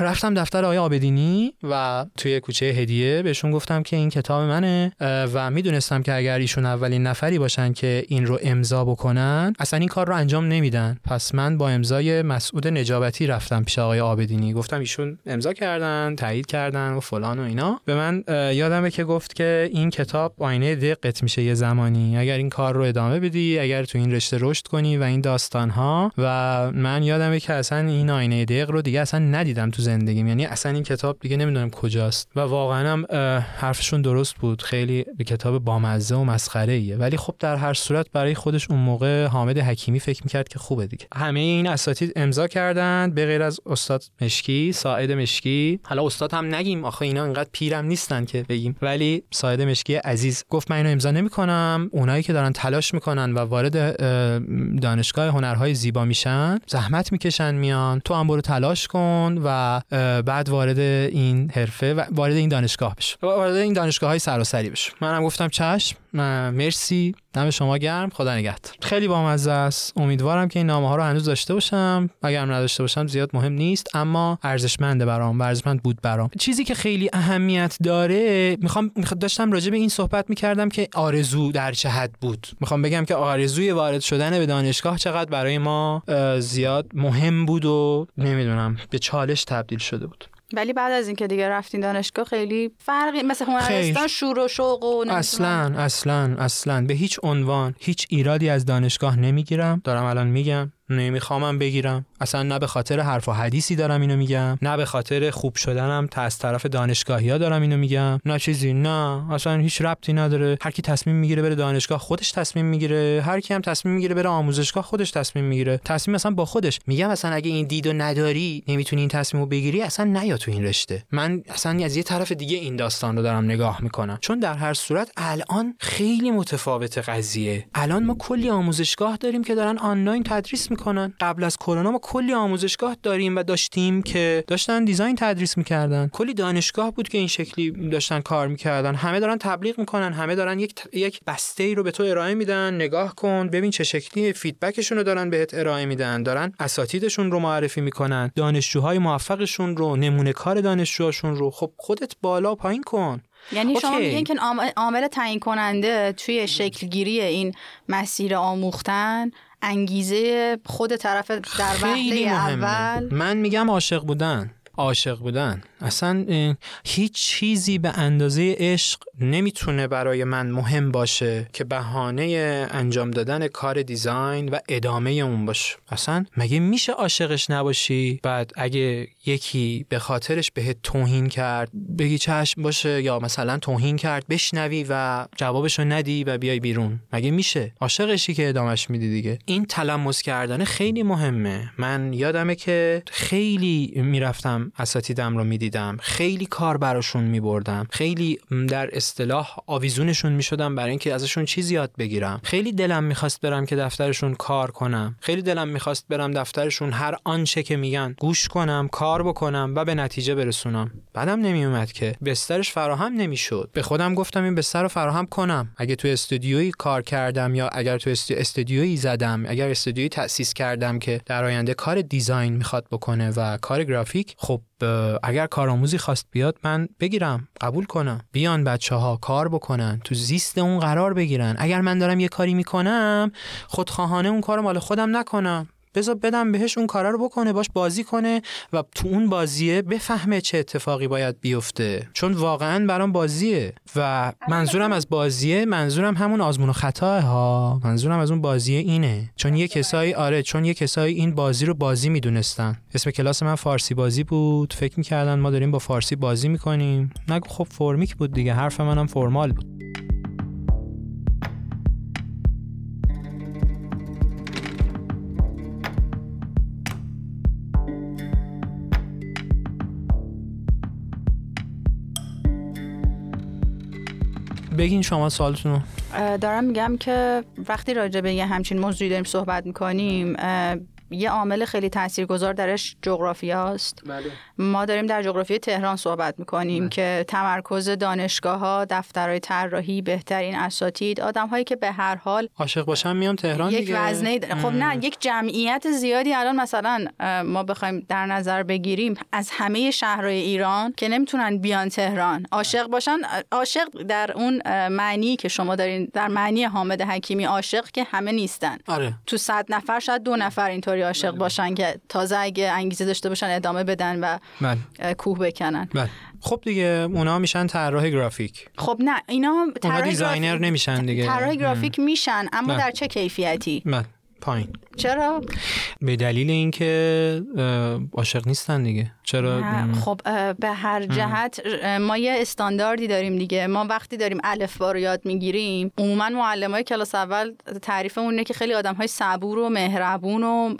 رفتم دفتر آقای آبدینی و توی کوچه هدیه بهشون گفتم که این کتاب منه. و می‌دونستم که اگر ایشون اولین نفری باشن که این رو امضا بکنن اصلا این کار رو انجام نمیدن. پس من با امضای مسعود نجابتی رفتم پیش آقای آبدینی. گفتم ایشون امضا کردن تایید کردن و فلان و اینا. به من یادمه که گفت که این کتاب آینه دقت میشه یه زمانی. اگر این کار رو ادامه بدی اگر تو این رشته رشد کنی و این داستان ها و من یادمه که اصلا این آینه دق رو دیگه اصلا ندیدم تو زندگیم. یعنی اصلا این کتاب دیگه نمی‌دونم کجاست. و واقعا هم حرفشون درست بود. خیلی به کتاب بامزه و مسخره ایه ولی خب در هر صورت برای خودش اون موقع حامد حکیمی فکر می‌کرد که خوبه دیگه. همه این اساتید امضا کردن به غیر از استاد مشکی ساعد مشکی. حالا استاد هم نگیم. آخه اینا اینقدر پیرم نیستن که بگیم. ولی ساعد مشکی عزیز گفت من اینو امضا نمی‌کنم. اونایی که دارن تلاش می‌کنن و وارد دانشگاه هنرهای زیبا میشن زحمت می‌کشن میان. تو هم برو تلاش کن و بعد وارد این حرفه و وارد این دانشگاه بشو. وارد این دانشگاه های سراسری بشو. منم گفتم چشم. مرسی. دم شما گرم. خدا نگهدار. خیلی بامزه است. امیدوارم که این نامه ها رو هنوز داشته باشم. اگر نداشته باشم زیاد مهم نیست. اما ارزشمنده برام ارزشمند بود برام. چیزی که خیلی اهمیت داره می‌خوام داشتم راجع به این صحبت می‌کردم که آرزو در چه حد بود. می‌خوام بگم که آرزوی وارد شدن به دانشگاه چقدر برای ما زیاد مهم بود و نمی‌دونم به چالش تبدیل شده بود. ولی بعد از اینکه دیگه رفتین دانشگاه خیلی فرقی مثل هنرستان شور و شوق و اصلا اصلا اصلا. به هیچ عنوان هیچ ایرادی از دانشگاه نمی‌گیرم. دارم الان میگم نمیخوامم بگیرم. اصلا نه به خاطر حرف و حدیثی دارم اینو میگم نه به خاطر خوب شدنم تا از طرف دانشگاهی ها دارم اینو میگم. نه چیزی نه اصلا هیچ ربطی نداره. هر کی تصمیم می‌گیره بره دانشگاه خودش تصمیم می‌گیره. هر کی هم تصمیم می‌گیره بره آموزشگاه خودش تصمیم می‌گیره. تصمیم اصلا با خودش. میگم اصلا اگه این دیدو نداری نمی‌تونی این تصمیمو بگیری اصلا نیا تو این رشته. من اصلا از یه طرف دیگه این داستان رو دارم نگاه می‌کنم. چون در هر صورت الان خیلی متفاوت قضیه. الان ما کلی آموزشگاه داریم که دارن آنلاین تدریس می‌کنن. قبل از کرونا ما کلی آموزشگاه داریم و داشتیم که داشتن دیزاین تدریس می‌کردن. کلی دانشگاه بود که این شکلی داشتن کار می‌کردن. همه دارن تبلیغ می‌کنن همه دارن یک یک بسته ای رو به تو ارائه میدن نگاه کن ببین چه شکلی فیدبکشون رو دارن بهت ارائه میدن. دارن اساتیدشون رو معرفی می‌کنن دانشجوهای موفقشون رو نمونه کار دانشجوهاشون رو. خب خودت بالا پایین کن. یعنی اوکی. شما میگین که عامل تعیین کننده توی شکلگیری این مسیر آموختن انگیزه خود طرف در وهله اول. من میگم عاشق بودن. عاشق بودن. اصلا هیچ چیزی به اندازه عشق نمی‌تونه برای من مهم باشه که بهانه انجام دادن کار دیزاین و ادامه اون باشه. اصلا مگه میشه عاشقش نباشی؟ بعد اگه یکی به خاطرش بهت توهین کرد بگی چشم باشه یا مثلا توهین کرد بشنوی و جوابشو ندی و بیای بیرون. مگه میشه؟ عاشقشی که ادامش میدی دیگه. این تلمس کردن خیلی مهمه. من یادمه که خیلی می‌رفتم اساتیدم رو می‌دیدم. خیلی کار براشون میبردم. خیلی در اصطلاح آویزونشون می‌شدم برای اینکه ازشون چیزی یاد بگیرم. خیلی دلم می‌خواست برم که دفترشون کار کنم. خیلی دلم می‌خواست برم دفترشون هر آنچه که میگن گوش کنم کار بکنم و به نتیجه برسونم. بعدم نمیومد که. بسترش فراهم نمی‌شد. به خودم گفتم این بستر رو فراهم کنم. اگه تو استودیویی کار کردم یا اگر تو استودیویی زدم اگر استودیویی تأسیس کردم که در آینده کار دیزاین می‌خواد بکنه و کار گرافیک خب اگر کارآموزی خواست بیاد من بگیرم قبول کنم. بیان بچه ها کار بکنن تو زیست اون قرار بگیرن. اگر من دارم یه کاری می‌کنم خودخواهانه اون کار مال خودم نکنم. بذار بدم بهش اون کارا رو بکنه باش بازی کنه و تو اون بازیه بفهمه چه اتفاقی باید بیفته. چون واقعا برام بازیه و منظورم از بازیه منظورم همون آزمون و خطا ها منظورم از اون بازیه اینه. چون یه کسایی آره چون یه کسایی این بازی رو بازی می‌دونستن. اسم کلاس من فارسی بازی بود. فکر می‌کردن ما داریم با فارسی بازی می‌کنیم. نگو خب فرمیک بود دیگه. حرف منم فرمال بود. بگین شما سوالتون دارم میگم که وقتی راجع به یه همچین موضوعی داریم صحبت می‌کنیم یه عامل خیلی تاثیرگذار درش جغرافیاست بله. ما داریم در جغرافی تهران صحبت می‌کنیم بله. که تمرکز دانشگاه ها دفترهای طراحی بهترین اساتید آدم هایی که به هر حال عاشق باشم میام تهران یک دیگه. وزنه خب نه یک جمعیت زیادی الان مثلا ما بخوایم در نظر بگیریم از همه شهرهای ایران که نمی‌تونن بیان تهران. عاشق باشن عاشق در اون معنی که شما دارین در معنی حامد حکیمی عاشق که همه نیستن. آره. تو صد نفر شاید دو نفر اینطور اینطوری عاشق بله. باشن که تازه اگه انگیزه داشته باشن ادامه بدن و بله. کوه بکنن. بله. خب دیگه اونا میشن طراح گرافیک. خب نه اینا طراح designer نمیشن دیگه. طراح گرافیک میشن اما در چه کیفیتی؟ بله پایین. چرا؟ به دلیل اینکه عاشق نیستن دیگه. چرا؟ خب به هر جهت ما یه استانداردی داریم دیگه. ما وقتی داریم الف با رو یاد می‌گیریم عموما معلم های کلاس اول تعریفمون اینه که خیلی آدم های صبور و مهربون و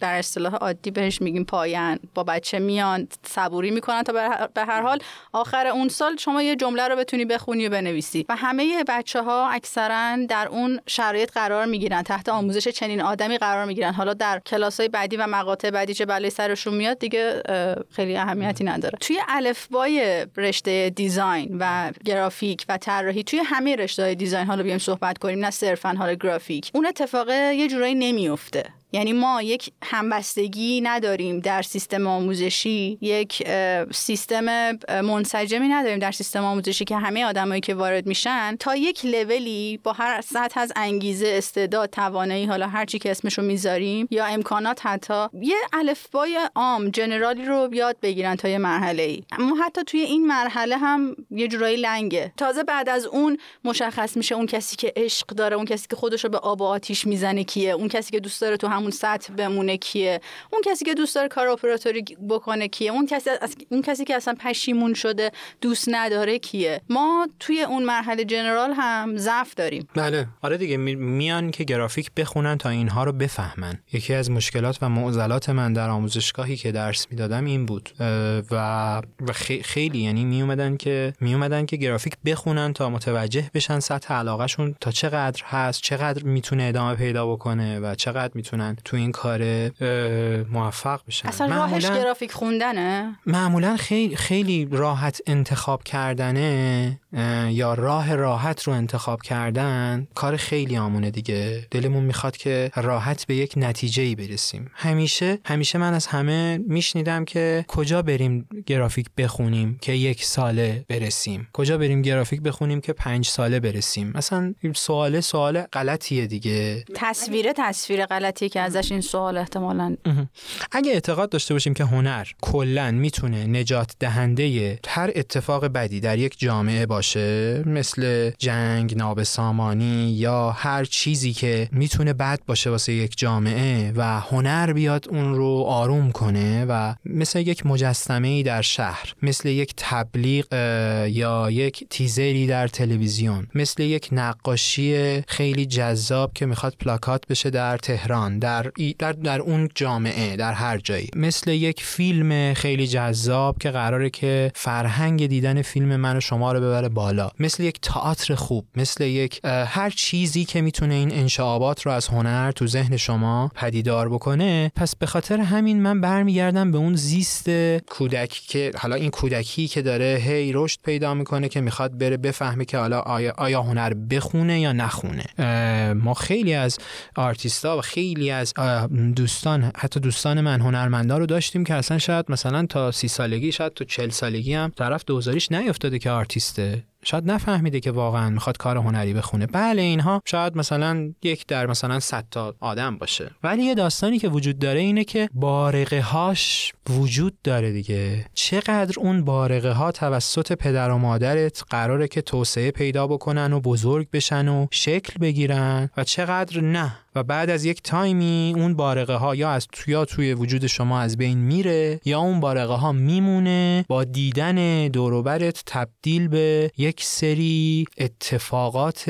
در اصطلاح عادی بهش میگیم پایان. با بچه میان صبوری می‌کنن تا به هر حال آخر اون سال شما یه جمله رو بتونی بخونی و بنویسی. و همه بچه ها اکثرا در اون شرایط قرار می‌گیرن. تحت آموزش چنین آدمی قرار می‌گیرن. حالا در کلاس های بعدی و مقاطع بعدی چه بلای سرشون میاد دیگه خیلی اهمیتی نداره. توی الفبای رشته دیزاین و گرافیک و طراحی توی همه رشته های دیزاین حالا بیایم صحبت کنیم نه صرفا حالا گرافیک اون اتفاق یه جورایی نمیفته یعنی ما یک همبستگی نداریم در سیستم آموزشی یک سیستم منسجمی نداریم در سیستم آموزشی که همه آدمایی که وارد میشن تا یک لولی با هر سطح از انگیزه استعداد توانایی حالا هر چی که اسمشو می‌ذاریم یا امکانات حتی یه الفبای عام جنرالی رو یاد بگیرن تا یه مرحله ای اما حتی توی این مرحله هم یه جورایی لنگه. تازه بعد از اون مشخص میشه اون کسی که عشق داره اون کسی که خودش رو به آب و آتیش می‌زنه کیه اون کسی که دوست داره تو همون سطح بمونه کیه؟ اون کسی که دوست داره کار اپراتوری بکنه کیه؟ اون کسی اون کسی که اصلا پشیمون شده دوست نداره کیه؟ ما توی اون مرحله جنرال هم ضعف داریم. بله. آره دیگه میان که گرافیک بخونن تا اینها رو بفهمن. یکی از مشکلات و معضلات من در آموزشگاهی که درس می‌دادم این بود و و خیلی یعنی می اومدن که می اومدن که گرافیک بخونن تا متوجه بشن سطح علاقهشون تا چقدر هست چقدر می‌تونه ادامه پیدا بکنه و چقدر می‌تونن تو این کار موفق بشن اصلا راهش گرافیک خوندنه؟ معمولا خیلی خیلی راحت انتخاب کردنه یا راه راحت رو انتخاب کردن. کار خیلی آمونه دیگه. دلمون می‌خواد که راحت به یک نتیجه ای برسیم. همیشه همیشه من از همه میشنیدم که کجا بریم گرافیک بخونیم که یک ساله برسیم. کجا بریم گرافیک بخونیم که پنج ساله برسیم. مثلا سوال سوال غلطیه دیگه. تصویر تصویر غلطیه که ازش این سوال احتمالا اگه اعتقاد داشته باشیم که هنر کلا می‌تونه نجات دهنده هر اتفاق بدی در یک جامعه باشه مثل جنگ نابسامانی یا هر چیزی که می‌تونه بد باشه واسه یک جامعه و هنر بیاد اون رو آروم کنه و مثل یک مجسمه ای در شهر مثل یک تبلیغ یا یک تیزری در تلویزیون مثل یک نقاشی خیلی جذاب که می‌خواد پلاکات بشه در تهران در, در, در اون جامعه در هر جایی. مثل یک فیلم خیلی جذاب که قراره که فرهنگ دیدن فیلم من و شما رو ببره بالا. مثل یک تئاتر خوب مثل یک هر چیزی که می‌تونه این انشعابات رو از هنر تو ذهن شما پدیدار بکنه. پس به خاطر همین من برمیگردم به اون زیست کودک که حالا این کودکی که داره هی رشد پیدا می‌کنه که می‌خواد بره بفهمه که حالا آیا, آیا هنر بخونه یا نخونه. ما خیلی از آرتیستا و خیلی از دوستان حتی دوستان من هنرمندا رو داشتیم که اصلا شاید مثلا تا سی سالگی شاید تو چل سالگی هم طرف دوزاریش نیافتاده که آرتیسته. شاید نفهمیده که واقعا می‌خواد کار هنری بخونه. بله اینها شاید مثلا یک در مثلا 100 تا آدم باشه. ولی یه داستانی که وجود داره اینه که بارقه هاش وجود داره دیگه. چقدر اون بارقه ها توسط پدر و مادرت قراره که توسعه پیدا بکنن و بزرگ بشن و شکل بگیرن و چقدر نه. و بعد از یک تایمی اون بارقه ها یا از توی توی وجود شما از بین میره یا اون بارقه ها میمونه با دیدن دوروبرت تبدیل به یک سری اتفاقات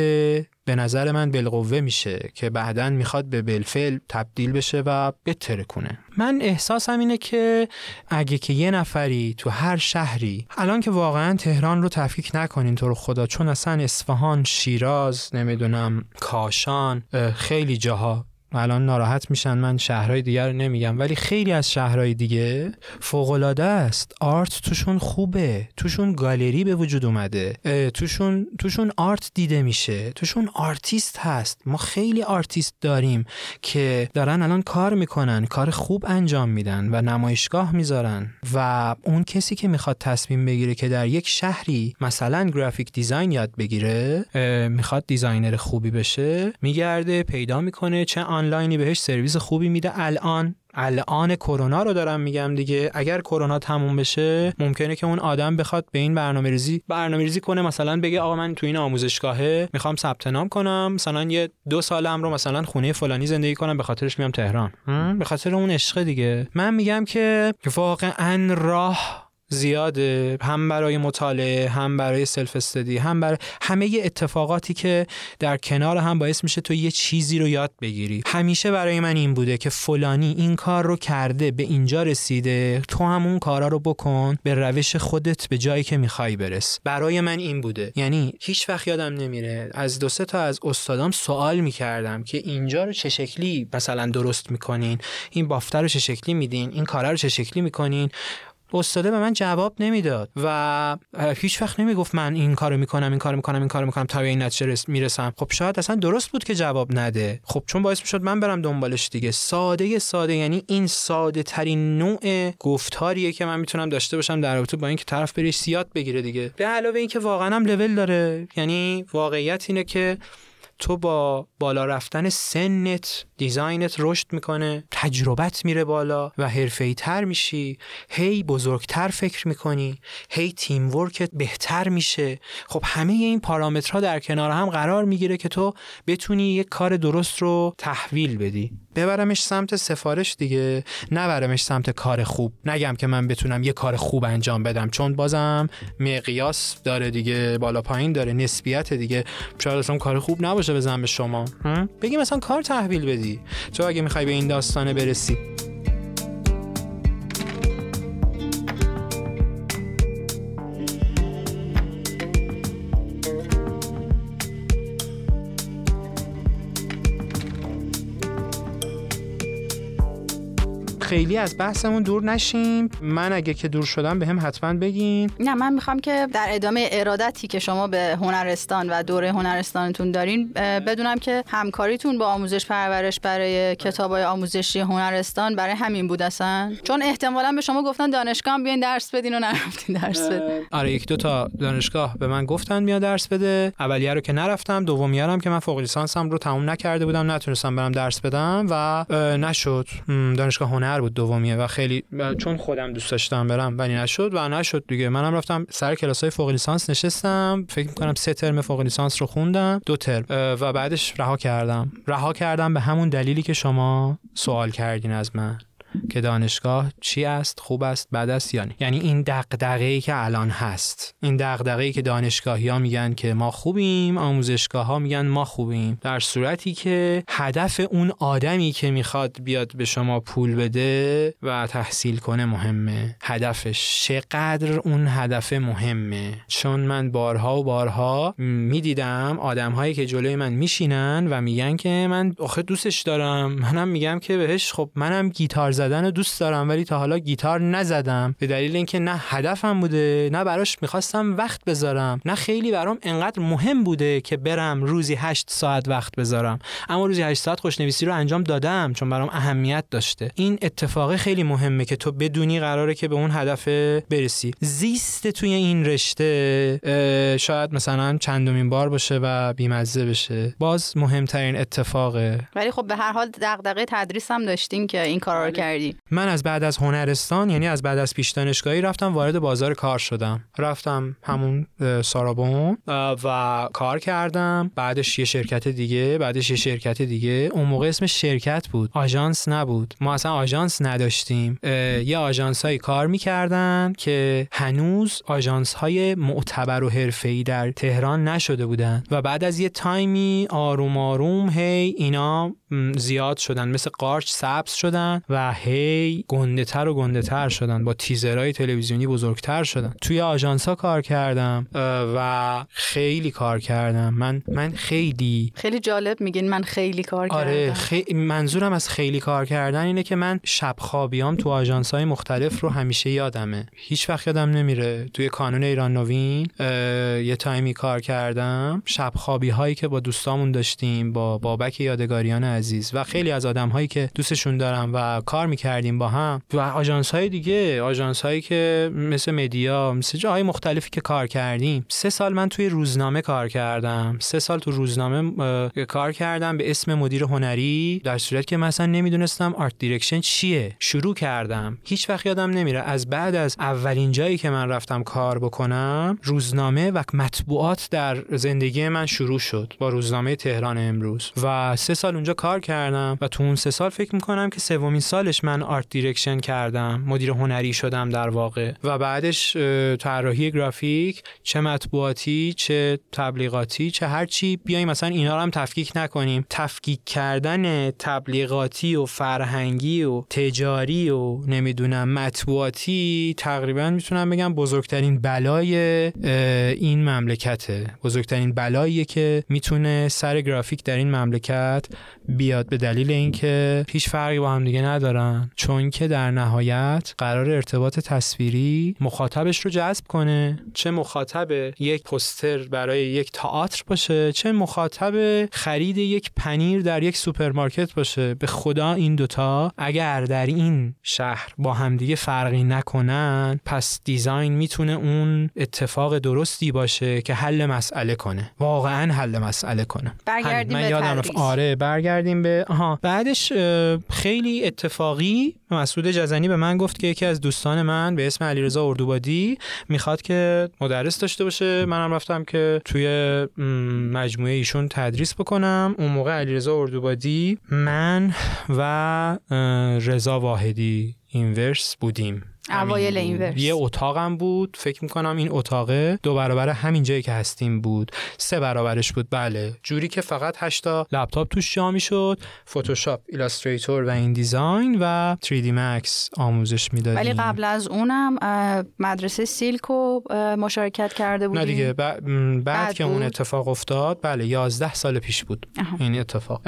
به نظر من بالقوه میشه که بعدا می‌خواد به بلفل تبدیل بشه و بتره کنه. من احساسم اینه که اگه که یه نفری تو هر شهری الان که واقعا تهران رو تفکیک نکنین تو رو خدا چون اصلا اصفهان شیراز نمی‌دونم کاشان خیلی جاها الان ناراحت میشن من شهرهای دیگر رو نمیگم ولی خیلی از شهرهای دیگه فوقالعاده است. art توشون خوبه. توشون گالری به وجود اومده. توشون توشون art دیده میشه. توشون آرتیست هست. ما خیلی آرتیست داریم که دارن الان کار می‌کنن کار خوب انجام میدن و نمایشگاه می‌ذارن. و اون کسی که می‌خواد تصمیم بگیره که در یک شهری مثلا graphic design یاد بگیره می‌خواد designer خوبی بشه میگرده پیدا می‌کنه چه آنلاینی بهش سرویس خوبی میده. الان الان کرونا رو دارم میگم دیگه. اگر کرونا تموم بشه ممکنه که اون آدم بخواد به این برنامه ریزی برنامه ریزی کنه. مثلا بگه آقا من تو این آموزشگاهه می‌خوام ثبت نام کنم. مثلا یه دو سالم رو مثلا خونه فلانی زندگی کنم به خاطرش میام تهران. به خاطر اون عشق دیگه. من میگم که واقعا راه زیاده هم برای مطالعه هم برای self-study هم برای همه اتفاقاتی که در کنار هم باعث میشه تو یه چیزی رو یاد بگیری. همیشه برای من این بوده که فلانی این کار رو کرده به اینجا رسیده تو هم اون کارا رو بکن به روش خودت به جایی که می‌خوای برس. برای من این بوده. یعنی هیچ وقت یادم نمیره از دو سه تا از استادام سوال می‌کردم که اینجا رو چه شکلی مثلا درست می‌کنین؟ این بافتر رو چه شکلی میدین؟ این کارا رو چه شکلی می‌کنین؟ استاده به من جواب نمی‌داد و هیچ وقت نمی‌گفت من این کارو می‌کنم این کارو می‌کنم این کارو می‌کنم تا به این نتیجه می‌رسم. خب شاید اصلا درست بود که جواب نده. خب چون باعث می‌شد من برم دنبالش دیگه. ساده ساده یعنی این ساده ترین نوع گفتاریه که من می‌تونم داشته باشم در رابطه با اینکه طرف بریش سیاد بگیره دیگه. به علاوه اینکه واقعا هم لول داره. یعنی واقعیت اینه که تو با بالا رفتن سنت design ت رشد می‌کنه تجربت میره بالا و حرفه‌ای تر میشی هی بزرگتر فکر می‌کنی هی تیم ورکت بهتر میشه. خب همه این پارامترها در کنار هم قرار می‌گیره که تو بتونی یک کار درست رو تحویل بدی. ببرمش سمت سفارش دیگه نبرمش سمت کار خوب. نگم که من بتونم یه کار خوب انجام بدم چون بازم مقیاس داره دیگه بالا پایین داره نسبیت دیگه. شاید کار خوب نباشه. بزنم به شما. بگی مثلا کار تحویل بدی. تو اگه می‌خوای به این داستانه برسی. خیلی از بحثمون دور نشیم. من اگه که دور شدم به هم حتما بگین. نه من می‌خوام که در ادامه ارادتی که شما به هنرستان و دوره هنرستانتون دارین بدونم که همکاریتون با آموزش پرورش برای کتابای آموزشی هنرستان برای همین بود اصلا. چون احتمالا به شما گفتن دانشگاه هم بیاین درس بدین و نرفتین درس بدین. آره یک دو تا دانشگاه به من گفتن بیا درس بده. اولیه رو که نرفتم دومیه هم که من فوق لیسانسم رو تموم نکرده بودم نتونستم برم درس بدم و نشد. دانشگاه هنر بود دومیه و خیلی چون خودم دوست داشتم برم ولی نشد و نشد دیگه. منم رفتم سر کلاس های فوق لیسانس نشستم. فکر می‌کنم سه ترم فوق لیسانس رو خوندم دو ترم. و بعدش رها کردم. رها کردم به همون دلیلی که شما سوال کردین از من. که دانشگاه چی است خوب است بد است یا یعنی این دغدغه‌ای که الان هست. این دغدغه‌ای که دانشگاهی ها میگن که ما خوبیم آموزشگاه ها میگن ما خوبیم. در صورتی که هدف اون آدمی که می‌خواد بیاد به شما پول بده و تحصیل کنه مهمه. هدفش چقدر اون هدف مهمه. چون من بارها و بارها می‌دیدم آدم هایی که جلوی من میشینن و میگن که من آخه دوستش دارم. منم میگم که بهش خب منم گیتار زدن رو دوست دارم ولی تا حالا گیتار نزدم. به دلیل اینکه نه هدفم بوده نه براش می‌خواستم وقت بذارم نه خیلی برام انقدر مهم بوده که برم روزی 8 ساعت وقت بذارم. اما روزی 8 ساعت خوشنویسی رو انجام دادم چون برام اهمیت داشته. این اتفاق خیلی مهمه که تو بدونی قراره که به اون هدف برسی. زیست توی این رشته شاید مثلا چندمین بار باشه و بیمزه بشه. باز مهمترین اتفاقه. ولی خب به هر حال دغدغه تدریس هم داشتین که این کارا رو بله. من از بعد از هنرستان یعنی از بعد از پیش دانشگاهی رفتم وارد بازار کار شدم. رفتم همون سارابون و کار کردم. بعدش یه شرکت دیگه بعدش یه شرکت دیگه. اون موقع اسم شرکت بود. آژانس نبود. ما اصلا آژانس نداشتیم. یه آژانس هایی کار می‌کردن که هنوز آژانس های معتبر و حرفه‌ای در تهران نشده بودن. و بعد از یه تایمی آروم آروم هی اینا زیاد شدن. مثل قارچ سبز شدن و هی گنده تر و گنده تر شدن. با تیزرهای تلویزیونی بزرگتر شدن. توی آژانس ها کار کردم و خیلی کار کردم. من من خیلی خیلی جالب میگین من خیلی کار آره کردم. منظورم از خیلی کار کردن اینه که من شب خوابیام تو آژانس های مختلف رو همیشه یادمه. هیچ وقت یادم نمیره. توی کانون ایران نوین یه تایمی کار کردم. شب خوابی هایی که با دوستامون داشتیم با بابک یادگاریان عزیز و خیلی از آدم هایی که دوستشون دارم و کار می‌کردیم با هم و آژانس های دیگه آژانس هایی که مثل مدیا مثل جاهای مختلفی که کار کردیم. سه سال من توی روزنامه کار کردم. سه سال تو روزنامه کار کردم به اسم مدیر هنری در صورت که مثلا نمی‌دونستم art direction چیه. شروع کردم. هیچ وقت یادم نمیره. از بعد از اولین جایی که من رفتم کار بکنم روزنامه و مطبوعات در زندگی من شروع شد با روزنامه تهران امروز. و سه سال اونجا کار کردم و تو اون سه سال فکر می‌کنم که سومین سالش من art direction کردم مدیر هنری شدم در واقع. و بعدش طراحی گرافیک چه مطبوعاتی چه تبلیغاتی چه هر چی. بیایم مثلا اینا رو هم تفکیک نکنیم. تفکیک کردن تبلیغاتی و فرهنگی و تجاری و نمی‌دونم مطبوعاتی تقریبا می‌تونم بگم بزرگترین بلای این مملکته. بزرگترین بلاییه که می‌تونه سر گرافیک در این مملکت بیاد به دلیل اینکه هیچ فرقی با هم دیگه ندارن. چون که در نهایت قرار ارتباط تصویری مخاطبش رو جذب کنه. چه مخاطب یک پوستر برای یک تئاتر باشه چه مخاطب خرید یک پنیر در یک سوپرمارکت باشه. به خدا این دوتا اگر در این شهر با همدیگه فرقی نکنن پس design می‌تونه اون اتفاق درستی باشه که حل مسئله کنه. واقعا حل مسئله کنه. برگردیم به یادم آره برگردیم به آها. بعدش خیلی اتفاقی مسعود جزنی به من گفت که یکی از دوستان من به اسم علیرضا اردوبادی می‌خواد که مدرس داشته باشه. منم رفتم که توی مجموعه ایشون تدریس بکنم. اون موقع علیرضا اردوبادی من و رضا واحدی اینورس بودیم. اوایل این ورس. یه اتاقم بود فکر می‌کنم این اتاقه. دو برابر همین جایی که هستیم بود. سه برابرش بود. بله. جوری که فقط هشتا لپتاپ توش جا می‌شد Photoshop Illustrator و InDesign و 3D Max آموزش می‌دادیم. ولی قبل از اونم مدرسه سیلکو مشارکت کرده بودیم نه دیگه بعد, بعد, بعد که اون بود؟ اتفاق افتاد بله 11 سال پیش بود. این اتفاق.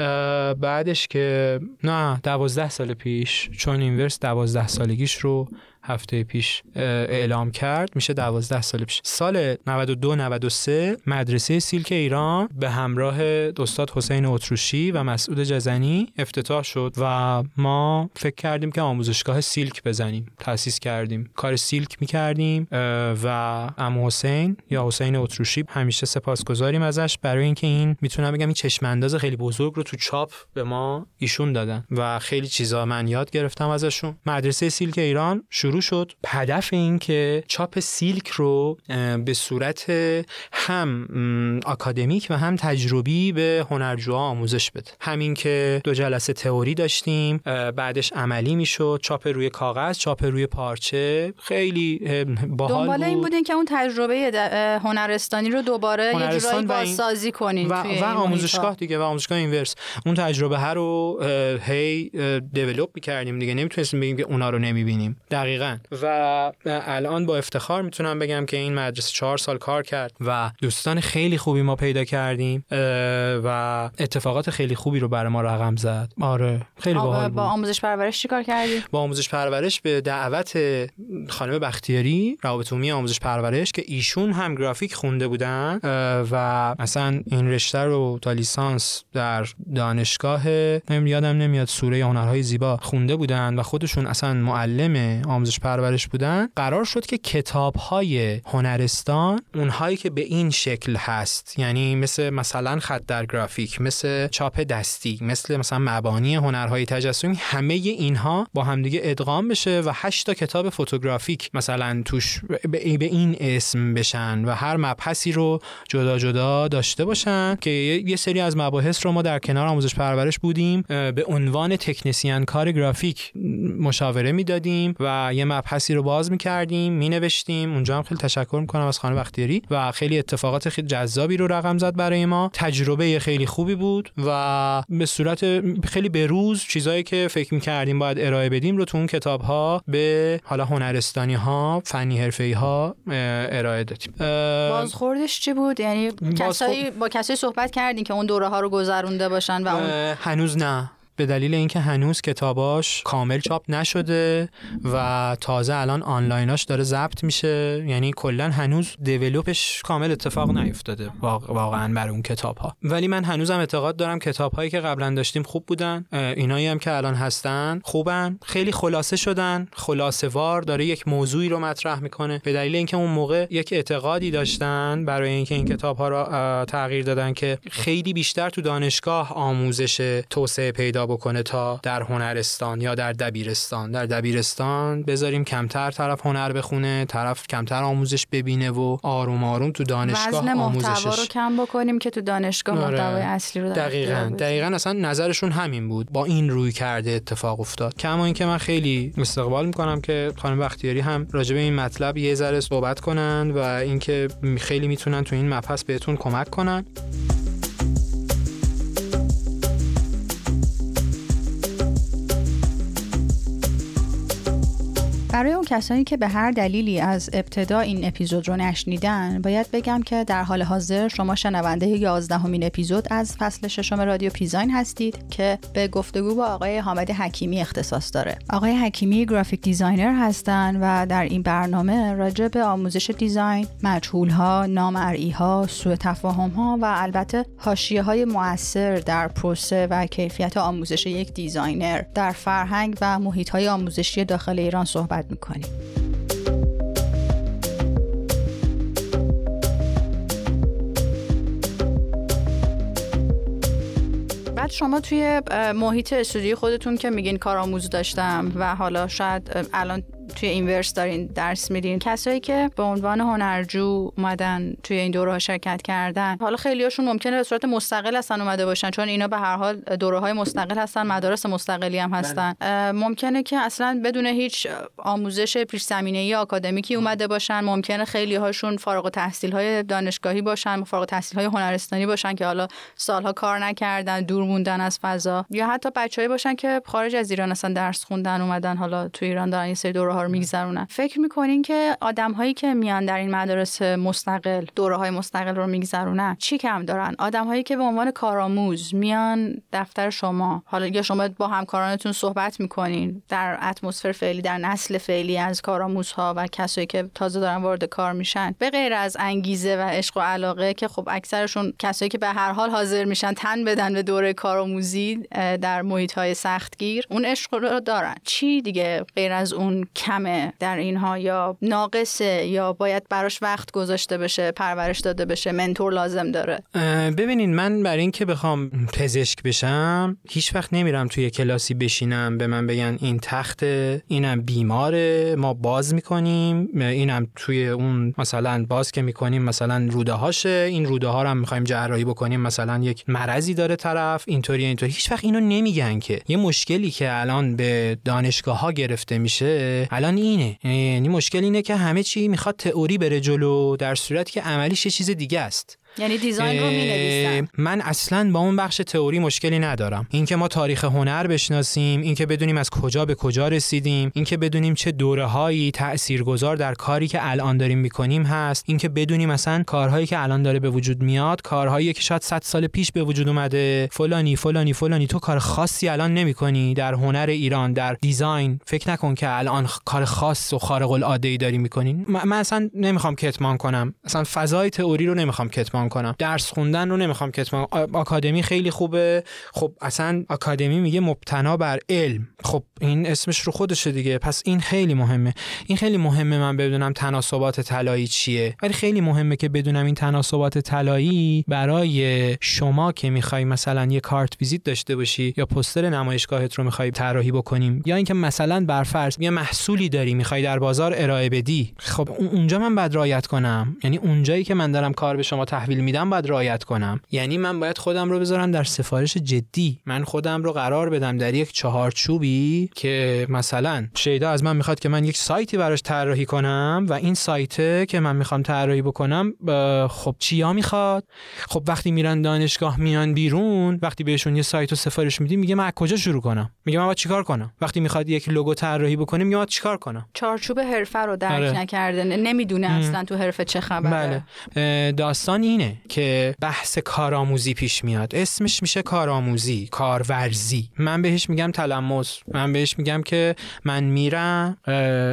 بعدش که نه دوازده سال پیش چون اینورس دوازده سالگیش رو هفته پیش اعلام کرد. میشه دوازده سال پیش. سال 92 93 مدرسه سیلک ایران به همراه استاد حسین اتروشی و مسعود جزنی افتتاح شد و ما فکر کردیم که آموزشگاه سیلک بزنیم. تأسیس کردیم. کار سیلک می‌کردیم و ام حسین یا حسین اتروشی همیشه سپاسگزاریم ازش. برای اینکه این می‌تونم بگم این چشم انداز خیلی بزرگ رو تو چاپ به ما ایشون دادن و خیلی چیزا من یاد گرفتم ازشون. مدرسه سیلک ایران شروع شد. هدف این که چاپ سیلک رو به صورت هم م، آکادمیک و هم تجربی به هنرجوها آموزش بده. همین که دو جلسه تئوری داشتیم بعدش عملی می‌شد. چاپ روی کاغذ چاپ روی پارچه. خیلی باحال دنبال این بودین که اون تجربه هنرستانی رو دوباره یه جورایی بازسازی کنین و, و آموزشگاه. دیگه و آموزشگاه اینورس. اون تجربه ها رو هی دیولپ می‌کردیم دیگه. نمی‌تونستیم بگیم که اونا رو نمی‌بینیم. دقیقا و اه، الان با افتخار می‌تونم بگم که این مدرسه چهار سال کار کرد و دوستان خیلی خوبی ما پیدا کردیم و اتفاقات خیلی خوبی رو برای ما رقم زد. آره خیلی باحال با آموزش پرورش چیکار کردی؟ با آموزش پرورش به دعوت خانم بختیاری روابط عمومی آموزش پرورش که ایشون هم گرافیک خونده بودن و اصلا این رشته رو تا لیسانس در دانشگاه نمیم یادم نمیاد سوره هنرهای زیبا خونده بودن و خودشون اصلا معلم آموزش پرورش بودن قرار شد که کتاب های هنرستان اونهایی که به این شکل هست یعنی مثل مثلا خط در گرافیک مثل چاپ دستی مثل مثلا مبانی هنرهای تجسمی همه اینها با همدیگه ادغام بشه و هشت تا کتاب فوتوگرافیک مثلا توش به این اسم بشن و هر مبحثی رو جدا جدا داشته باشن که یه سری از مباحث رو ما در کنار آموزش پرورش بودیم به عنوان تکنسین کار گرافیک مشاوره می‌دادیم و یه مبحثی رو باز می‌کردیم مینوشتیم. اونجا هم خیلی تشکر می‌کنم از خانم بختیاری و خیلی اتفاقات خیلی جذابی رو رقم زد برای ما. تجربه خیلی خوبی بود و به صورت خیلی به روز چیزایی که فکر می‌کردیم باید ارائه بدیم رو تو اون کتاب ها به حالا هنرستانی ها فنی حرفه‌ای ها ارائه دادیم. بازخوردش چی بود؟ یعنی کسایی با کسایی صحبت کردین که اون دوره ها رو گذرونده باشن و اون هنوز نه. به دلیل اینکه هنوز کتاباش کامل چاپ نشده و تازه الان آنلایناش داره ضبط میشه یعنی کلا هنوز دیولوپش کامل اتفاق نیفتاده واق- واقعا برای اون کتاب ها ولی من هنوزم اعتقاد دارم کتاب هایی که قبلا داشتیم خوب بودن اینایی هم که الان هستن خوبن. خیلی خلاصه شدن خلاصه وار داره یک موضوعی رو مطرح می‌کنه. به دلیل اینکه اون موقع یک اعتقادی داشتن برای اینکه این کتاب ها رو تغییر دادن که خیلی بیشتر تو دانشگاه آموزش توسعه پیدا بکنه تا در هنرستان یا در دبیرستان. در دبیرستان بذاریم کمتر طرف هنر بخونه طرف کمتر آموزش ببینه و آروم آروم تو دانشگاه وزن آموزشش. رو کم بکنیم که تو دانشگاه آره. محتوای اصلی رو دقیقا. دقیقا اصلا نظرشون همین بود. با این روی کرده اتفاق افتاد. کما اینکه من خیلی استقبال می‌کنم که خانم بختیاری هم راجع به این مطلب یه ذره صحبت کنن و اینکه خیلی می‌تونن تو این مبحث بهتون کمک کنن. برای اون کسانی که به هر دلیلی از ابتدا این اپیزود رو نشنیدن باید بگم که در حال حاضر شما شنونده یازدهمین اپیزود از فصل ششم رادیو دیزاین هستید که به گفتگو با آقای حامد حکیمی اختصاص داره. آقای حکیمی graphic designer هستند و در این برنامه راجع به آموزش design مجهولها نامرئیها سوء تفاهمها و البته حاشیه های مؤثر در پروسه و کیفیت آموزش یک designer در فرهنگ و محیط های آموزشی داخل ایران صحبت می‌کنیم. بعد شما توی محیط استودیوی خودتون که میگین کارآموز داشتم و حالا شاید الان توی اینورس دارین درس میدین. کسایی که به عنوان هنرجو اومدن توی این دوره ها شرکت کردن حالا خیلیاشون ممکنه به صورت مستقل اصلا اومده باشن چون اینا به هر حال دوره های مستقل هستن مدارس مستقلی هم هستن. بله. ممکنه که اصلا بدون هیچ آموزش پیش زمینه ای آکادمیکی اومده باشن. ممکنه خیلی هاشون فارغ التحصیل های دانشگاهی باشن فارغ التحصیل های هنرستانی باشن که حالا سالها کار نکردن دور موندن از فضا. یا حتی بچه‌ای باشن که خارج از ایران اصلا درس خوندن اومدن حالا تو ایران دارن این سری دوره ها رو میگذرونن. فکر می‌کنین که آدم هایی که میان در این مدارس مستقل دوره های مستقل رو میگذرونن چی کم دارن؟ آدم هایی که به عنوان کارآموز میان دفتر شما حالا یا شما با همکارانتون صحبت می‌کنین در اتمسفر فعلی در نسل فعلی از کارآموزها و کسایی که تازه دارن وارد کار میشن به غیر از انگیزه و عشق و علاقه که خب اکثرشون کسایی که به هر حال حاضر میشن تن بدن به دوره کارآموزی در محیط های سختگیر اون عشق رو دارن. چی دیگه غیر از اون کمه در اینها یا ناقصه یا باید براش وقت گذاشته بشه پرورش داده بشه منتور لازم داره. ببینین من برای اینکه بخوام پزشک بشم هیچ وقت نمیرم توی کلاسی بشینم به من بگن این تخت اینم بیماره ما باز می‌کنیم اینم توی اون مثلا باز که می‌کنیم مثلا روده هاشه این روده ها رو هم می‌خوایم جراحی بکنیم مثلا یک مرضی داره طرف اینطوری اینطوری. هیچ وقت اینو نمیگن که. یه مشکلی که الان به دانشگاه ها گرفته میشه الان اینه. یعنی مشکل اینه که همه چی می‌خواد تئوری بره جلو در صورتی که عملیش یه چیز دیگه است. یعنی دیزاین رو می من اصلا با اون بخش تئوری مشکلی ندارم. اینکه ما تاریخ هنر بشناسیم اینکه بدونیم از کجا به کجا رسیدیم اینکه بدونیم چه دوره هایی تاثیرگذار در کاری که الان داریم می‌کنیم هست اینکه بدونیم مثلا کارهایی که الان داره به وجود میاد کارهایی که شاید 100 سال پیش به وجود اومده. فلانی فلانی فلانی تو کار خاصی الان نمی‌کنی. در هنر ایران در دیزاین فکر نکن که الان کار خاص و خارق العاده ای داری می‌کنین من اصلا نمی‌خوام کتمان کنم. اصلا فضای تئوری رو نمی‌خوام کتمان کنم. درس خوندن رو نمی‌خوام کتمان آکادمی خیلی خوبه. خب اصلا آکادمی میگه مبتنا بر علم. خب این اسمش رو خودشه دیگه. پس این خیلی مهمه. این خیلی مهمه من بدونم تناسبات طلایی چیه. ولی خیلی مهمه که بدونم این تناسبات طلایی برای شما که می‌خوای مثلا یه کارت ویزیت داشته باشی یا پستر نمایشگاهت رو می‌خوای طراحی بکنیم یا اینکه مثلا برفرض یه محصولی داری می‌خوای در بازار ارائه بدی. خب اونجا من باید رعایت کنم. یعنی اونجایی که من دارم کار به شما تحویل میدم باید رعایت کنم. یعنی من باید خودم رو بذارم در سفارش جدی. من خودم رو قرار بدم در یک چهارچوبی که مثلا شیدا از من می‌خواد که من یک سایتی براش طراحی کنم و این سایت که من می‌خوام طراحی بکنم خب چیا می‌خواد؟ خب وقتی میرن دانشگاه میان بیرون وقتی بهشون یه سایت رو سفارش میدیم میگه من از کجا شروع کنم؟ میگه من باید چیکار کنم؟ وقتی می‌خواد یک لوگو طراحی بکنیم میگه چیکار کنم؟ چارچوب حرفه رو درک آره. نکرده نمی‌دونه اصلا تو حرفه چه خبره. بله. داستان اینه که بحث کارآموزی پیش میاد. اسمش میشه کارآموزی کارورزی. من بهش میگم تلمس. من بهش میگم که من میرم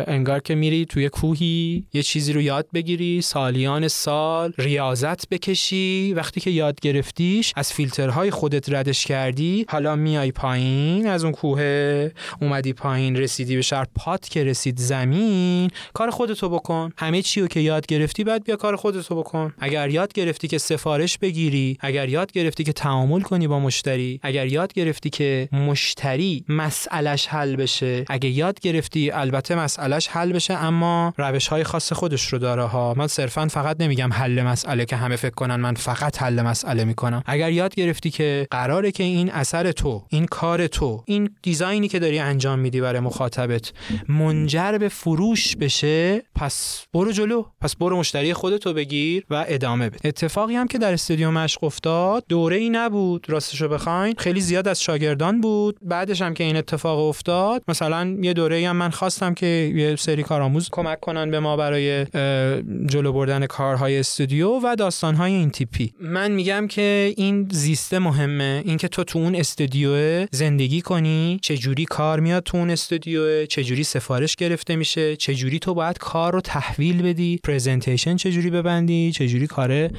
انگار که میری توی کوهی یه چیزی رو یاد بگیری سالیان سال ریاضت بکشی. وقتی که یاد گرفتیش از فیلترهای خودت ردش کردی. حالا میای پایین از اون کوه اومدی پایین رسیدی به شهر پات که رسید زمین. کار خودتو بکن. همه چی رو که یاد گرفتی بعد بیا کار خودتو بکن. اگر یاد گرفتی که سفارش بگیری اگر یاد گرفتی که تعامل کنی با مشتری اگر یاد گرفتی که مشتری مسئلهش حل بشه اگه یاد گرفتی البته مسئلهش حل بشه اما روش های خاص خودش رو داره ها. من صرفا فقط نمیگم حل مسئله که همه فکر کنن من فقط حل مسئله می‌کنم. اگر یاد گرفتی که قراره که این اثر تو این کار تو این design ی که داری انجام میدی برای مخاطبت منجر به فروش بشه پس برو جلو. پس برو مشتری خودتو بگیر و ادامه بده. اتفاقی هم که در استودیو مشق افتاد دوره ای نبود راستشو بخواین. خیلی زیاد از شاگردان بود. بعدش هم که این اتفاق افتاد مثلا یه دوره ای هم من خواستم که یه سری کارآموز کمک کنن به ما برای جلو بردن کارهای استودیو و داستانهای این تیپی من میگم که این زیسته مهمه. اینکه تو تو اون استودیو زندگی کنی چه جوری کار میاد تو اون استودیو چه جوری سفارش گرفته میشه چه جوری تو باید کار رو تحویل بدی presentation چه جوری ببندی چه جوری کار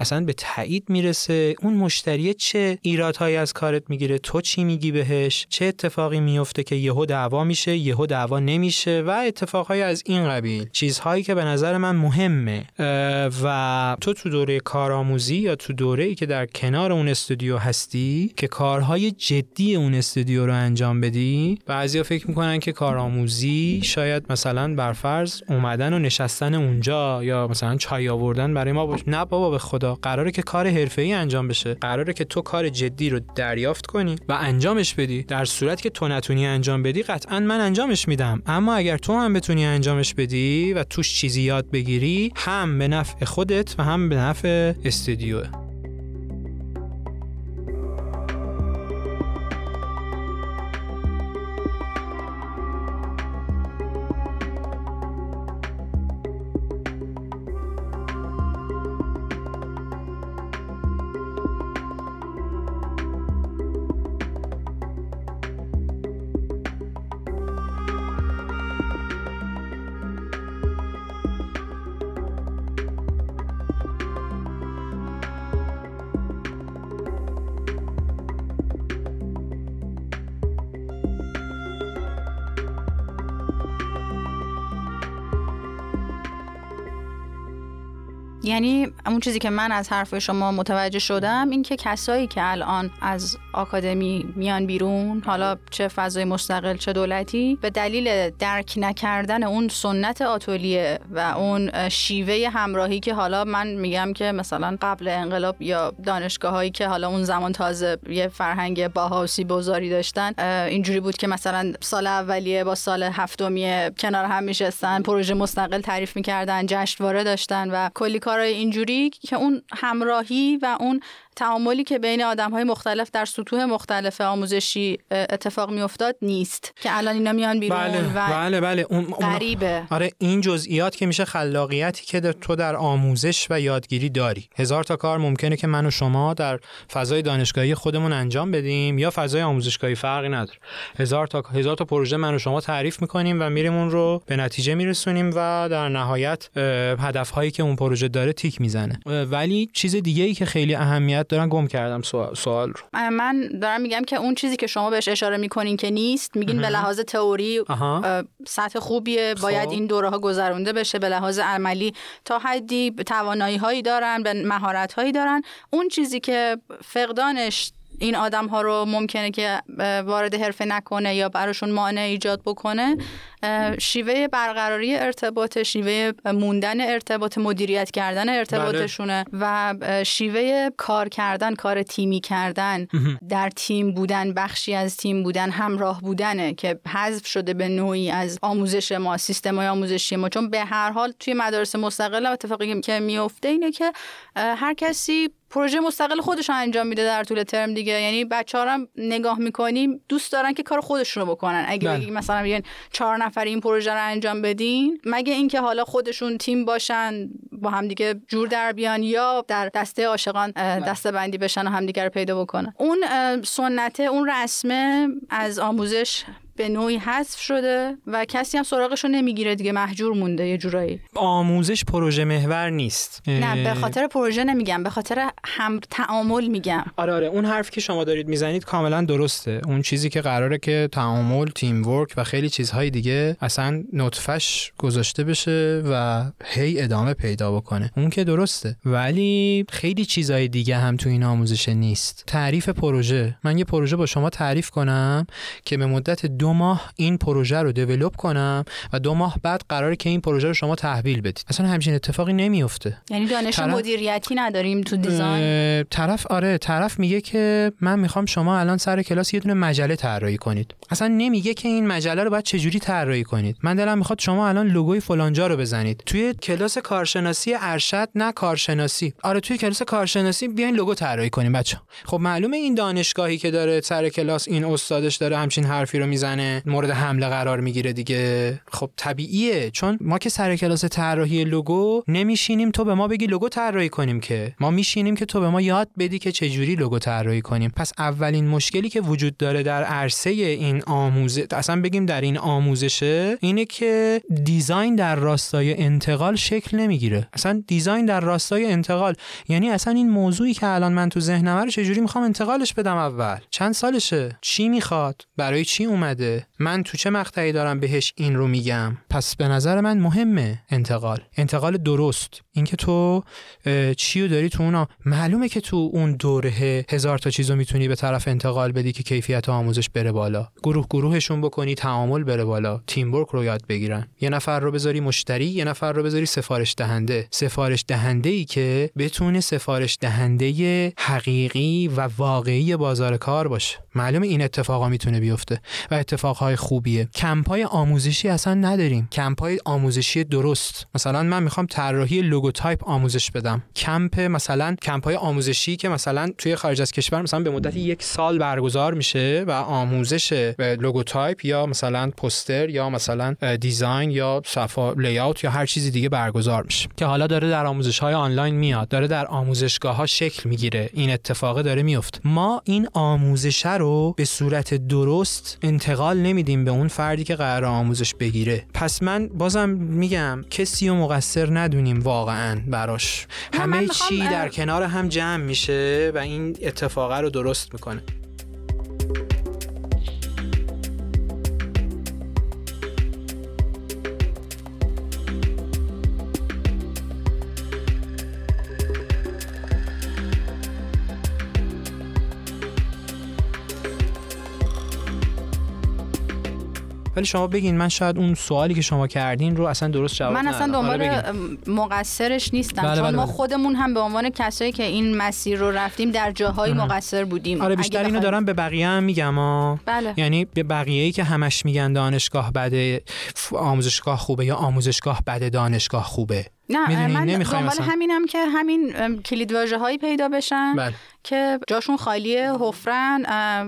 اصلا به تایید می‌رسه. اون مشتری چه ایرادهایی از کارت می‌گیره؟ تو چی میگی بهش؟ چه اتفاقی میفته که یهو دعوا میشه یهو دعوا نمیشه و اتفاقهای از این قبیل. چیزهایی که به نظر من مهمه. و تو تو دوره کارآموزی یا تو دوره ای که در کنار اون استودیو هستی که کارهای جدی اون استودیو رو انجام بدی بعضیا فکر می‌کنن که کارآموزی شاید مثلا برفرض اومدن و نشستن اونجا یا مثلا چای آوردن برای ما باشه نه بابا به خدا قراره که کار حرفه‌ای انجام بشه. قراره که تو کار جدی رو دریافت کنی و انجامش بدی. در صورتی که تو نتونی انجام بدی قطعا من انجامش میدم. اما اگر تو هم بتونی انجامش بدی و توش چیزی یاد بگیری هم به نفع خودت و هم به نفع استودیوه. یعنی اون چیزی که من از حرف شما متوجه شدم این که کسایی که الان از آکادمی میان بیرون حالا چه فضای مستقل چه دولتی به دلیل درک نکردن اون سنت آتولیه و اون شیوه همراهی که حالا من میگم که مثلا قبل انقلاب یا دانشگاه هایی که حالا اون زمان تازه یه فرهنگ باهاوسی بزاری داشتن اینجوری بود که مثلا سال اولیه با سال هفتمی کنار هم میشستن پروژه مستقل تعریف می‌کردن جشنواره داشتن و کلی کارهای اینجوری که اون همراهی و اون تعاملی که بین آدم های مختلف در سطوح مختلف آموزشی اتفاق میافتاد نیست. که الان اینا میان بیرون بله و بله بله. اون غریبه. آره این جزئیات که میشه خلاقیتی که تو در آموزش و یادگیری داری. هزار تا کار ممکنه که من و شما در فضای دانشگاهی خودمون انجام بدیم یا فضای آموزشگاهی فرقی نداره. هزار تا هزار تا پروژه من و شما تعریف می‌کنیم و میریم اون رو به نتیجه میرسونیم و در نهایت هدفهایی که اون پروژه داره تیک می‌زنه. ولی چیز دیگه ای که خیلی اهمیت دارن گم کردم سوال, رو. من دارم میگم که اون چیزی که شما بهش اشاره می‌کنین که نیست میگین به لحاظ تئوری سطح خوبیه باید خب. این دوره ها گذرونده بشه به لحاظ عملی. تا حدی توانایی هایی دارن به مهارت هایی دارن. اون چیزی که فقدانش این آدم ها رو ممکنه که وارد حرفه نکنه یا براشون مانع ایجاد بکنه شیوه برقراری ارتباط شیوه موندن ارتباط مدیریت کردن ارتباطشونه بله. و شیوه کار کردن کار تیمی کردن. در تیم بودن بخشی از تیم بودن همراه بودنه که حذف شده به نوعی از آموزش ما سیستم های آموزشی ما. چون به هر حال توی مدارس مستقل اتفاقی که میفته اینه که هر کسی پروژه مستقل خودش انجام میده در طول ترم دیگه یعنی بچه هم نگاه می‌کنیم دوست دارن که کار خودشون رو بکنن اگه بله. مثلا میگن چهار نفر این پروژه رو انجام بدین مگه اینکه حالا خودشون تیم باشن با همدیگه جور در بیان یا در دسته عاشقان بله. دسته بندی بشن و همدیگه رو پیدا بکنن اون سنته اون رسمه از آموزش به نوعی حذف شده و کسی هم سراغش رو نمی‌گیره دیگه محجور مونده یه جورایی. آموزش پروژه محور نیست. نه به خاطر پروژه نمیگم به خاطر هم تعامل میگم. آره آره اون حرف که شما دارید می‌زنید کاملا درسته. اون چیزی که قراره که تعامل تیم ورک و خیلی چیزهای دیگه اصلا نطفش گذاشته بشه و هی ادامه پیدا بکنه. اون که درسته. ولی خیلی چیزهای دیگه هم تو این آموزش نیست. تعریف پروژه. من یه پروژه با شما تعریف کنم که به مدت دو ماه این پروژه رو develop کنم و دو ماه بعد قراره که این پروژه رو شما تحویل بدید. اصلا همچین اتفاقی نمیفته. یعنی دانش طرف... مدیریتی نداریم تو design؟ طرف آره طرف میگه که من می‌خوام شما الان سر کلاس یه دونه مجله طراحی کنید. اصلا نمیگه که این مجله رو باید چجوری طراحی کنید. من دلم می‌خواد شما الان لوگوی فلانجا رو بزنید. توی کلاس کارشناسی ارشد نه کارشناسی. آره توی کلاس کارشناسی بیاین لوگو طراحی کنیم بچه خب معلومه این دانشگاهی که داره سر کلاس این استادش داره همچین حرفی رو می‌زنه. شدن مورد حمله قرار می‌گیره دیگه. خب طبیعیه چون ما که سر کلاس طراحی لوگو نمیشینیم تو به ما بگی لوگو طراحی کنیم که. ما میشینیم که تو به ما یاد بدی که چه جوری لوگو طراحی کنیم. پس اولین مشکلی که وجود داره در عرصه این آموزش اصلا بگیم در این آموزشه اینه که دیزاین در راستای انتقال شکل نمی‌گیره. اصلا دیزاین در راستای انتقال یعنی اصلا این موضوعی که الان من تو ذهنم رو چجوری می‌خوام انتقالش بدم اول؟ چند سالشه؟ چی می‌خواد؟ برای چی اومده؟ the من تو چه مقطعی دارم بهش این رو میگم؟ پس به نظر من مهمه انتقال. انتقال درست. اینکه تو چی رو داری تو اونا؟ معلومه که تو اون دوره هزار تا چیزو می‌تونی به طرف انتقال بدی که کیفیت آموزش بره بالا. گروه گروهشون بکنی تعامل بره بالا. teamwork رو یاد بگیرن. یه نفر رو بذاری مشتری یه نفر رو بذاری سفارش دهنده. سفارش دهنده ای که بتونه سفارش دهنده حقیقی و واقعی بازار کار باشه. معلومه این اتفاقا می‌تونه بیفته و اتفاقهای خوبیه. کمپای آموزشی اصلا نداریم. کمپای آموزشی درست. مثلا من می‌خوام طراحی logotype آموزش بدم. کمپ مثلا کمپای آموزشی که مثلا توی خارج از کشور مثلا به مدت یک سال برگزار میشه و آموزش logotype یا مثلا پوستر یا مثلا دیزاین یا صفا لیاوت یا هر چیزی دیگه برگزار میشه. که حالا داره در آموزش های آنلاین میاد. داره در آموزشگاه ها شکل می‌گیره. این اتفاق داره میفته. ما این آموزش رو به صورت درست انتقال نمیدیم به اون فردی که قرار آموزش بگیره. پس من بازم میگم کسی رو مقصر ندونیم واقعا براش. همه چی در کنار هم جمع میشه و این اتفاق رو درست می‌کنه. ولی شما بگین من شاید اون سوالی که شما کردین رو اصلا درست جواب من اصلا دنبال مقصرش نیستم بله چون بله ما بله. خودمون هم به عنوان کسایی که این مسیر رو رفتیم در جاهای مقصر بودیم. آره بیشتر اینو دارم به بقیه هم میگم بله. یعنی به بقیه ای که همش میگن دانشگاه بده آموزشگاه خوبه یا آموزشگاه بده دانشگاه خوبه. نه من دنبال همینم که همین کلید هایی پیدا بشن بله. که جاشون خالیه حفرن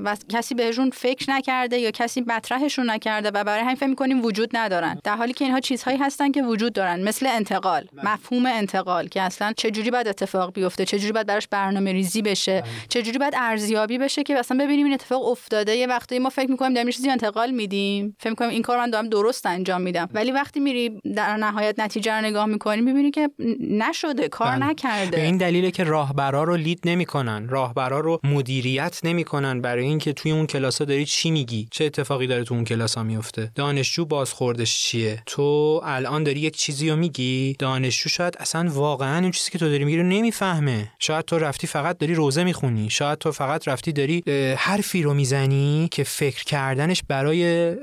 و کسی بهشون فکر نکرده یا کسی مطرحشون نکرده و برای همین فکر می‌کنیم وجود ندارن در حالی که اینها چیزهایی هستن که وجود دارن مثل انتقال بله. مفهوم انتقال که اصلا چه جوری باید اتفاق بیفته چه جوری باید براش برنامه ریزی بشه بله. چه جوری باید ارزیابی بشه که اصلا ببینیم این اتفاق افتاده یه وقتی ما فکر می‌کنیم داریم چیزی انتقال میدیم فکر می‌کنیم این کار من دارم درست انجام میدم ولی وقتی میری در نهایت نتیجه رو نگاه می‌کنیم می‌بینی که نشده کار بله. نکرده. به این دلیله که راهبرا رو لید نمی‌کنن. راهبرا رو مدیریت نمی‌کنن برای اینکه توی اون کلاس داری چی میگی؟ چه اتفاقی داره تو اون کلاس ها میفته دانشجو بازخوردش چیه؟ تو الان داری یک چیزی رو میگی؟ دانشجو شاید اصلا واقعا اون چیزی که تو داری میگی رو نمی‌فهمه. شاید تو رفتی فقط داری روزه می‌خونی. شاید تو فقط رفتی داری حرفی رو می‌زنی که فکر کردنش برای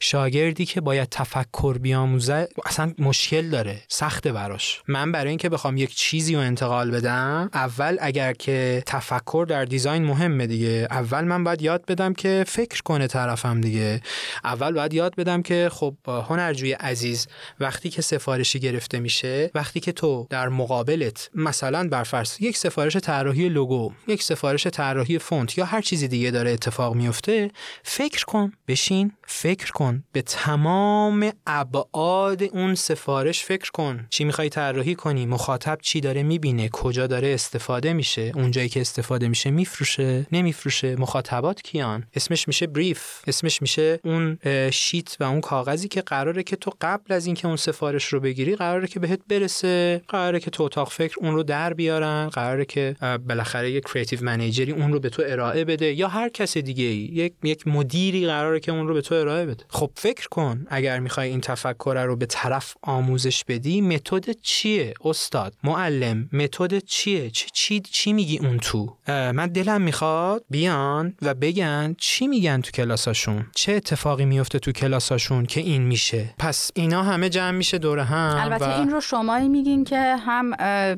شاگردی که باید تفکر بیاموزه اصلا مشکل داره. سخته براش. من برای اینکه بخوام یک چیزی رو انتقال بدم اول اگر که تفکر در دیزاین مهمه دیگه. اول من باید یاد بدم که فکر کنه طرفم دیگه. اول باید یاد بدم که خب هنرجوی عزیز وقتی که سفارشی گرفته میشه وقتی که تو در مقابلت مثلا بر فرض یک سفارش طراحی لوگو یک سفارش طراحی فونت یا هر چیزی دیگه داره اتفاق میفته فکر کن بشین فکر کن. به تمام ابعاد اون سفارش فکر کن. چی می‌خوای طراحی کنی؟ مخاطب چی داره می‌بینه؟ کجا داره استفاده میشه؟ اونجایی که استفاده میشه میفروشه؟ نمیفروشه؟ مخاطبات کیان؟ اسمش میشه بریف. اسمش میشه اون sheet و اون کاغذی که قراره که تو قبل از اینکه اون سفارش رو بگیری قراره که بهت برسه. قراره که تو اتاق فکر اون رو در بیارن. قراره که بالاخره یک creative manager ی اون رو به تو ارائه بده. یا هر کس دیگه ای یک یک مدیری قراره که اون رو به تو ارائه بده. خب فکر کن اگر می‌خوای این تفکر رو به طرف آموزش بدی متد چیه استاد؟ معلم متد چیه؟ چی, چی چی میگی اون تو؟ من دلم می‌خواد بیان و بگن چی میگن تو کلاساشون. چه اتفاقی میفته تو کلاساشون که این میشه؟ پس اینا همه جمع میشه دور هم البته و... این رو شما میگین که هم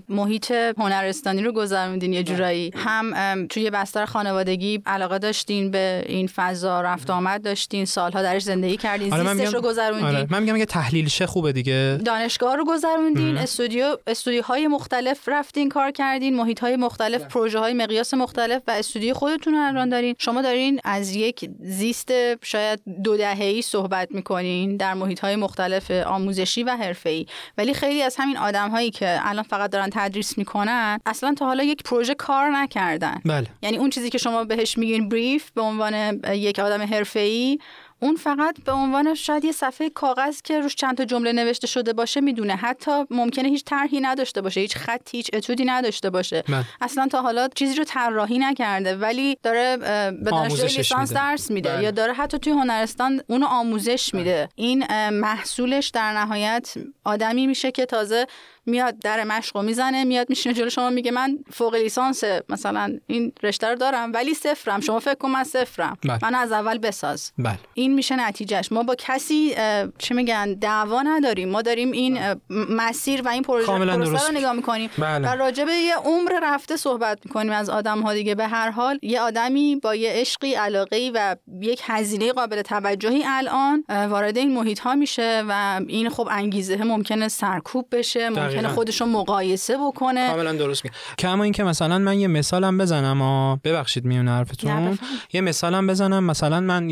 محیط هنرستانی رو گذروندین یه جورایی. هم توی بستر خانوادگی علاقه داشتین به این فضا رفت آمد داشتین سالها درش زندگی کردین آره زیستش رو گذروندین. آره من میگم که تحلیل شه خوبه دیگه. دانشگاه رو گذروندین استودیو استودیوهای مختلف رفتین کار کردین محیط های مختلف پروژه پروژه های مقیاس مختلف و استودیو خودتون رو الان دارین. شما دارین از یک زیست شاید دو دهه‌ای صحبت می‌کنین در محیط های مختلف آموزشی و حرفه‌ای. ولی خیلی از همین آدم هایی که الان فقط دارن تدریس می‌کنن اصلا تا حالا یک پروژه کار نکردن. بله. یعنی اون چیزی که شما بهش میگین بریف به عنوان یک آدم حرفه‌ای اون فقط به عنوان شاید یه صفحه کاغذ که روش چند تا جمله نوشته شده باشه می‌دونه حتی ممکنه هیچ طرحی نداشته باشه هیچ خطی هیچ اتودی نداشته باشه بله. اصلا تا حالا چیزی رو طراحی نکرده ولی داره به دانشجوی آموزشش لیسانس. درس میده بله. یا داره حتی توی هنرستان اونو آموزش میده این محصولش در نهایت آدمی میشه که تازه میاد در مشق رو می‌زنه میاد میشینه جلو. شما میگه من فوق لیسانس مثلا این رشته رو دارم ولی صفرم. شما فکر کن من صفرم. بله. من از اول بساز. بله. این میشه نتیجهش. ما با کسی چه میگن دعوا نداریم. ما داریم این م- مسیر و این پروژه. رو نگاه می‌کنیم. بله. و راجع به یه عمر رفته صحبت می‌کنیم از آدم ها دیگه. به هر حال یه آدمی با یه عشقی علاقه و یک هزینه قابل توجهی الان وارد این محیط ها میشه و این خب انگیزه ممکنه سرکوب بشه ممکنه دقیقاً. خودش رو مقایسه بکنه. کاملا درست میگه. کما اینکه مثلا من یه مثالم بزنم آ ببخشید میون حرفتون. یه مثالم بزنم. مثلا من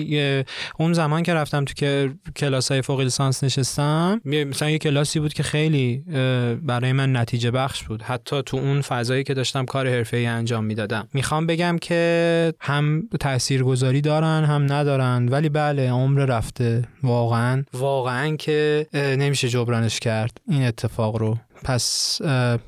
اون زمان که رفتم تو که کلاس های فوق لیسانس نشستم مثلا یه کلاسی بود که خیلی برای من نتیجه بخش بود. حتی تو اون فضایی که داشتم کار حرفه‌ای انجام می‌دادم. می‌خوام بگم که هم تاثیرگذاری دارن هم ندارن. ولی بله عمر رفته. واقعا. واقعا که نمیشه جبرانش کرد این اتفاق رو. پس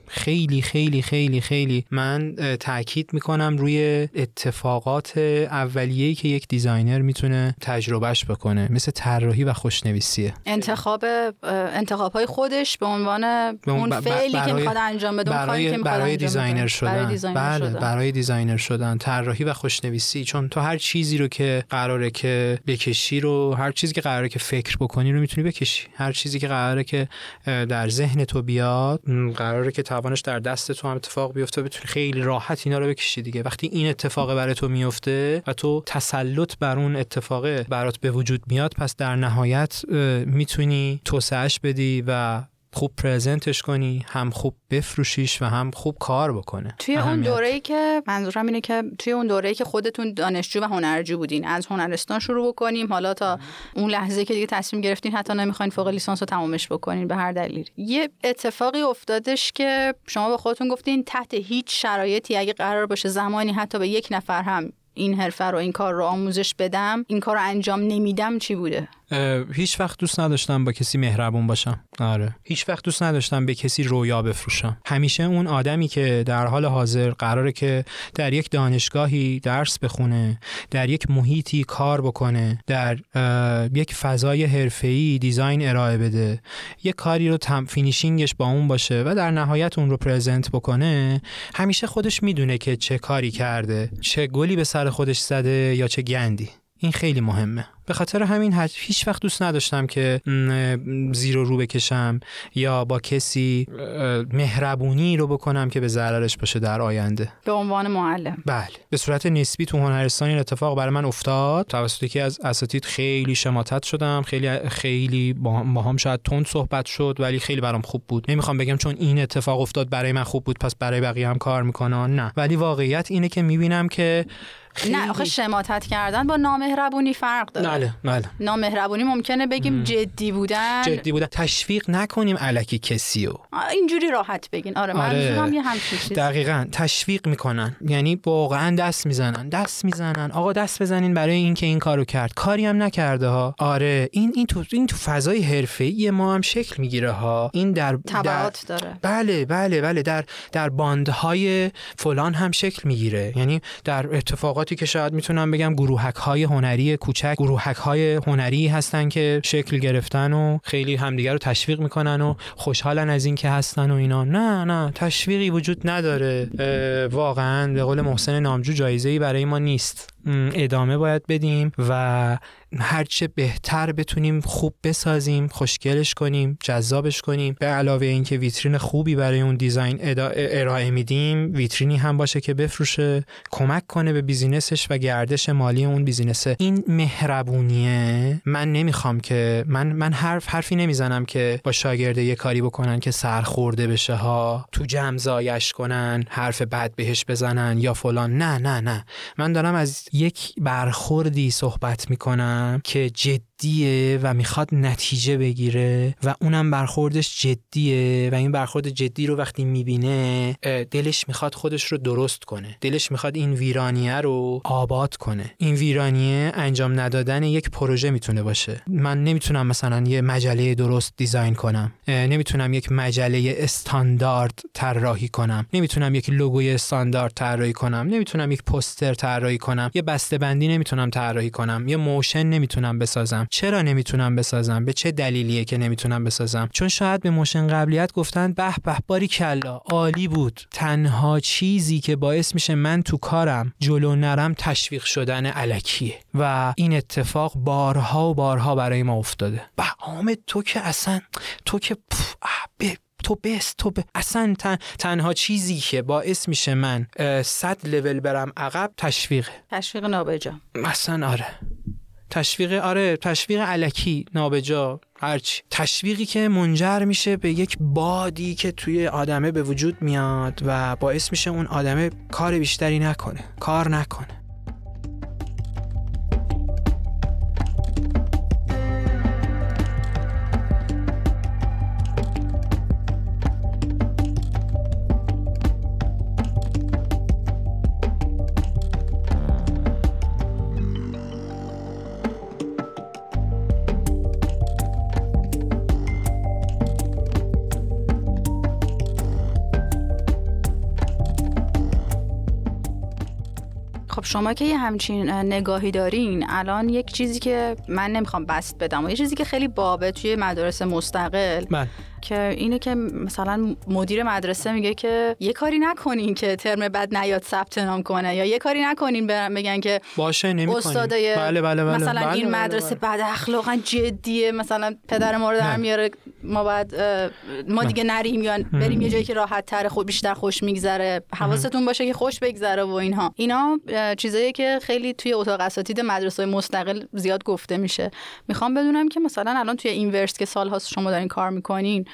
خیلی خیلی خیلی خیلی من تاکید می‌کنم روی اتفاقات اولیه‌ای که یک designer می‌تونه تجربهش بکنه مثل طراحی و خوشنویسیه. انتخاب انتخاب های خودش به عنوان به اون اون فعلی که برای- می‌خواد انجام بده که برای برای انجام designer. شدن. برای designer بله شدن. برای designer شدن. طراحی و خوشنویسی. چون تو هر چیزی رو که قراره که بکشی رو هر چیزی که قراره که فکر بکنی رو می‌تونی بکشی. هر چیزی که قراره که در ذهن تو بیاد م، قراره که توانش در دست تو هم اتفاق بیفته بتونی خیلی راحت اینا رو بکشی دیگه. وقتی این اتفاق برای تو میفته و تو تسلط بر اون اتفاق برات به وجود میاد پس در نهایت می‌تونی توسعهش بدی و خوب پرزنتش کنی هم خوب بفروشیش و هم خوب کار بکنه. توی اون اهمیت. دوره‌ای که منظورم اینه که توی اون دوره‌ای که خودتون دانشجو و هنرجو بودین از هنرستان شروع بکنیم حالا تا اون لحظه که دیگه تصمیم گرفتین حتی نمی‌خواین فوق لیسانس رو تمامش بکنین به هر دلیل. یه اتفاقی افتادش که شما به خودتون گفتین تحت هیچ شرایطی اگه قرار باشه زمانی حتی به یک نفر هم این حرفه رو این کار رو آموزش بدم این کار رو انجام نمیدم چی بوده؟ هیچ وقت دوست نداشتم با کسی مهربون باشم. آره. هیچ وقت دوست نداشتم به کسی رویا بفروشم. همیشه اون آدمی که در حال حاضر قراره که در یک دانشگاهی درس بخونه در یک محیطی کار بکنه در یک فضای حرفه‌ای design ارائه بده یک کاری رو تم finishing ش با اون باشه و در نهایت اون رو present بکنه همیشه خودش می‌دونه که چه کاری کرده چه گلی به سر خودش زده یا چه گندی. این خیلی مهمه. به خاطر همین هیچ وقت دوست نداشتم که زیر و رو بکشم یا با کسی مهربونی رو بکنم که به ضررش باشه در آینده. به عنوان معلم. بله. به صورت نسبی تو هنرستان این اتفاق برای من افتاد. توسط یکی از اساتید خیلی شماتت شدم. خیلی خیلی با با هم شاید تند صحبت شد ولی خیلی برام خوب بود. نمی‌خوام بگم چون این اتفاق افتاد برای من خوب بود پس برای بقیه هم کار می‌کنن نه. ولی واقعیت اینه که می‌بینم که خیلی... نه آخه شماتت کردن با نامهربونی فرق داره. بله بله. نامهربونی ممکنه بگیم جدی بودن. جدی بوده تشویق نکنیم علکی کسی رو. اینجوری راحت بگین. آره, آره. منظورم یه همچین چیز دقیقا. تشویق می‌کنن. یعنی واقعا دست می‌زنن. دست می‌زنن. آقا دست بزنین برای اینکه این کارو کرد. کاری هم نکرده ها. آره. این این تو این تو فضای حرفه‌ای ما هم شکل می‌گیره ها. این در در تبعات داره. بله بله بله. در در باندهای فلان هم شکل می‌گیره. یعنی در اتفاقاتی که شاید می‌تونم بگم گروهک های هنری کوچک گروهک های هنری هستن که شکل گرفتن و خیلی همدیگه رو تشویق می‌کنن و خوشحالن از این که هستن و اینا. نه نه تشویقی وجود نداره. واقعا به قول محسن نامجو جایزه ای برای ما نیست. ادامه باید بدیم و هرچه بهتر بتونیم خوب بسازیم خوشگلش کنیم جذابش کنیم. به علاوه اینکه ویترین خوبی برای اون دیزاین ارائه میدیم ویترینی هم باشه که بفروشه کمک کنه به بیزینسش و گردش مالی اون بیزینسه این مهربونیه. من نمی‌خوام که من من حرف حرفی نمی‌زنم که با شاگرده یه کاری بکنن که سرخورده بشه ها تو جمع زایش کنن حرف بد بهش بزنن یا فلان. نه نه نه. من دارم از یک برخوردی صحبت می‌کنم که جدی جدیه و می‌خواد نتیجه بگیره و اونم برخوردش جدیه و این برخورد جدی رو وقتی می‌بینه دلش می‌خواد خودش رو درست کنه. دلش می‌خواد این ویرانیه رو آباد کنه. این ویرانیه انجام ندادن یک پروژه می‌تونه باشه. من نمی‌تونم مثلا یه مجله درست design کنم. نمی‌تونم یک مجله استاندارد طراحی کنم. نمی‌تونم یک لوگوی استاندارد طراحی کنم. نمی‌تونم یک پوستر طراحی کنم. یه بسته بندی نمی‌تونم طراحی کنم. یه motion نمی‌تونم بسازم. چرا نمی‌تونم بسازم؟ به چه دلیلیه که نمی‌تونم بسازم؟ چون شاید به motion قبلیت گفتن به به باری کلا عالی بود. تنها چیزی که باعث میشه من تو کارم جلو نرم تشویق شدن علکیه و این اتفاق بارها و بارها برای ما افتاده. به حامد تو که اصلا تو که تو بست تو ب... اصلا تنها چیزی که باعث میشه من صد لول برم عقب تشویقه تشویق نابجا. اصلا آره. تشویق آره تشویق علکی نابجا هرچی. تشویقی که منجر میشه به یک بادی که توی آدمه به وجود میاد و باعث میشه اون آدمه کار بیشتری نکنه کار نکنه. شما که یه همچین نگاهی دارین الان یک چیزی که من نمی‌خوام بست بدم و یه چیزی که خیلی بابه توی مدارس مستقل من. که اینه که مثلا مدیر مدرسه میگه که یه کاری نکنین که ترم بعد نیاد ثبت نام کنه یا یه کاری نکنین برن بگن که باشه استادای بله بله بله. مثلا بله این بله مدرسه بله. بد اخلاقا جدیه مثلا پدر ما رو در میاره ما بعد ما دیگه نریم یا بریم یه جایی که راحت تر خود بیشتر خوش میگذره. حواستون باشه که خوش بگذره و اینها. اینا چیزایی که خیلی توی اتاق اساتید مدرسه مستقل زیاد گفته میشه. می‌خوام بدونم که مثلا الان توی اینورس که سالهاست شما دارین کار می‌کنین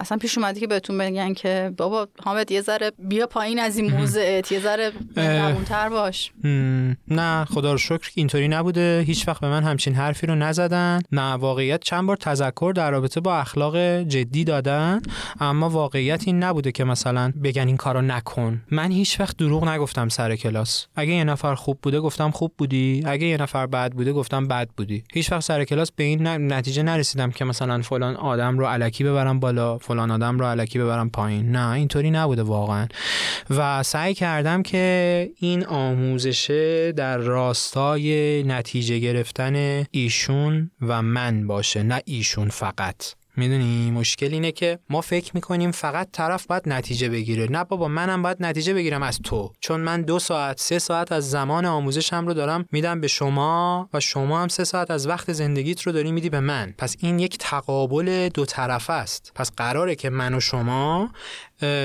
اصلا پیش اومده که بهتون بگن که بابا حامد یه ذره بیا پایین از این موضعت یه ذره تر باش. نه خدا رو شکر اینطوری نبوده. هیچ وقت به من همچین حرفی رو نزدن. نه واقعیت چند بار تذکر در رابطه با اخلاق جدی دادن. اما واقعیت این نبوده که مثلا بگن این کارو نکن. من هیچ وقت دروغ نگفتم سر کلاس. اگه یه نفر خوب بوده گفتم خوب بودی. اگه یه نفر بد بوده گفتم بد بودی. هیچ وقت سر کلاس به این نتیجه نرسیدم که مثلا فلان آدم رو علکی ببرم بالا فلان آدم رو علکی ببرم پایین. نه اینطوری نبوده واقعا. و سعی کردم که این آموزشه در راستای نتیجه گرفتن ایشون و من باشه نه ایشون فقط. می‌دونی مشکل اینه که ما فکر می‌کنیم فقط طرف باید نتیجه بگیره. نه بابا منم باید نتیجه بگیرم از تو. چون من دو ساعت سه ساعت از زمان آموزشم رو دارم میدم به شما و شما هم سه ساعت از وقت زندگیت رو داری میدی به من. پس این یک تقابل دو طرف است. پس قراره که من و شما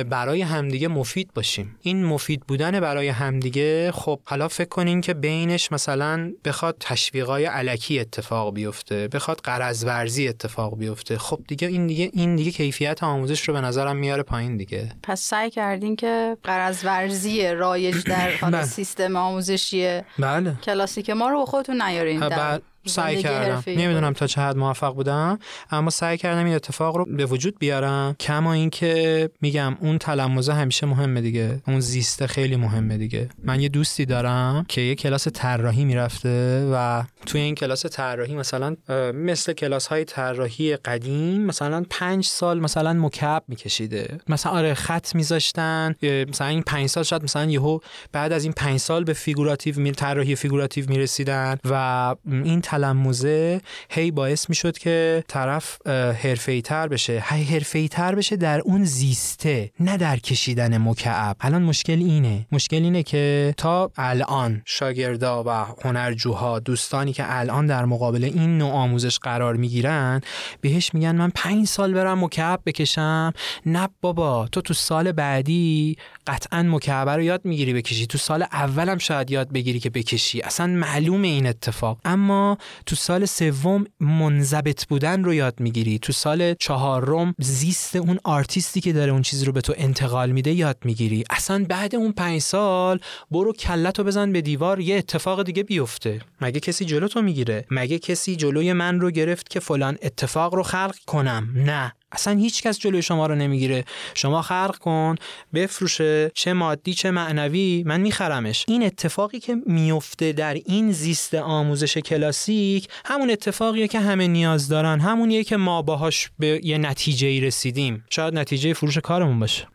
برای همدیگه مفید باشیم. این مفید بودن برای همدیگه خب حالا فکر کنین که بینش مثلا بخواد تشویقای علکی اتفاق بیفته بخواد قرض ورزی اتفاق بیفته. خب دیگه این دیگه این دیگه کیفیت آموزش رو به نظرم میاره پایین دیگه. پس سعی کردین که قرض ورزی رایج در بله. سیستم آموزشی بله. کلاسیک ما رو خودتون نیارین در سعی کردم. نمی‌دونم تا چه حد موفق بودم اما سعی کردم این اتفاق رو به وجود بیارم. کما اینکه میگم اون تلمزه همیشه مهمه دیگه. اون زیسته خیلی مهمه دیگه. من یه دوستی دارم که یه کلاس طراحی می‌رفته و توی این کلاس طراحی مثلا مثل کلاس های طراحی قدیم مثلا پنج سال مثلا مکعب میکشیده. مثلا آره خط میذاشتن. مثلا این پنج سال شاید مثلا یهو بعد از این پنج سال به figurative طراحی figurative می‌رسیدن و این تلموزه هی باعث می‌شد که طرف حرفه‌ای تر بشه. هی حرفه‌ای تر بشه در اون زیسته نه در کشیدن مکعب. الان مشکل اینه. مشکل اینه که تا الان شاگردا و هنرجوها دوستانی که الان در مقابل این نوع آموزش قرار می‌گیرن بهش میگن من پنج سال برم مکعب بکشم. نه بابا تو تو سال بعدی قطعا مکعب رو یاد می‌گیری بکشی. تو سال اولم شاید یاد بگیری که بکشی. اصلا معلوم این اتفاق. اما تو سال سوم منضبط بودن رو یاد می‌گیری. تو سال چهارم زیست اون آرتیستی که داره اون چیزی رو به تو انتقال میده یاد می‌گیری. اصلا بعد اون پنج سال برو کلتو بزن به دیوار یه اتفاق دیگه بیفته. مگه کسی جلو تو می‌گیره؟ مگه کسی جلوی من رو گرفت که فلان اتفاق رو خلق کنم؟ نه. اصلا هیچ کس جلوی شما رو نمی‌گیره. شما خلق کن بفروشه چه مادی چه معنوی من میخرمش. این اتفاقی که میفته در این زیست آموزش کلاسیک همون اتفاقیه که همه نیاز دارن همونیه که ما باهاش به یه نتیجه ای رسیدیم. شاید نتیجه فروش کارمون باشه.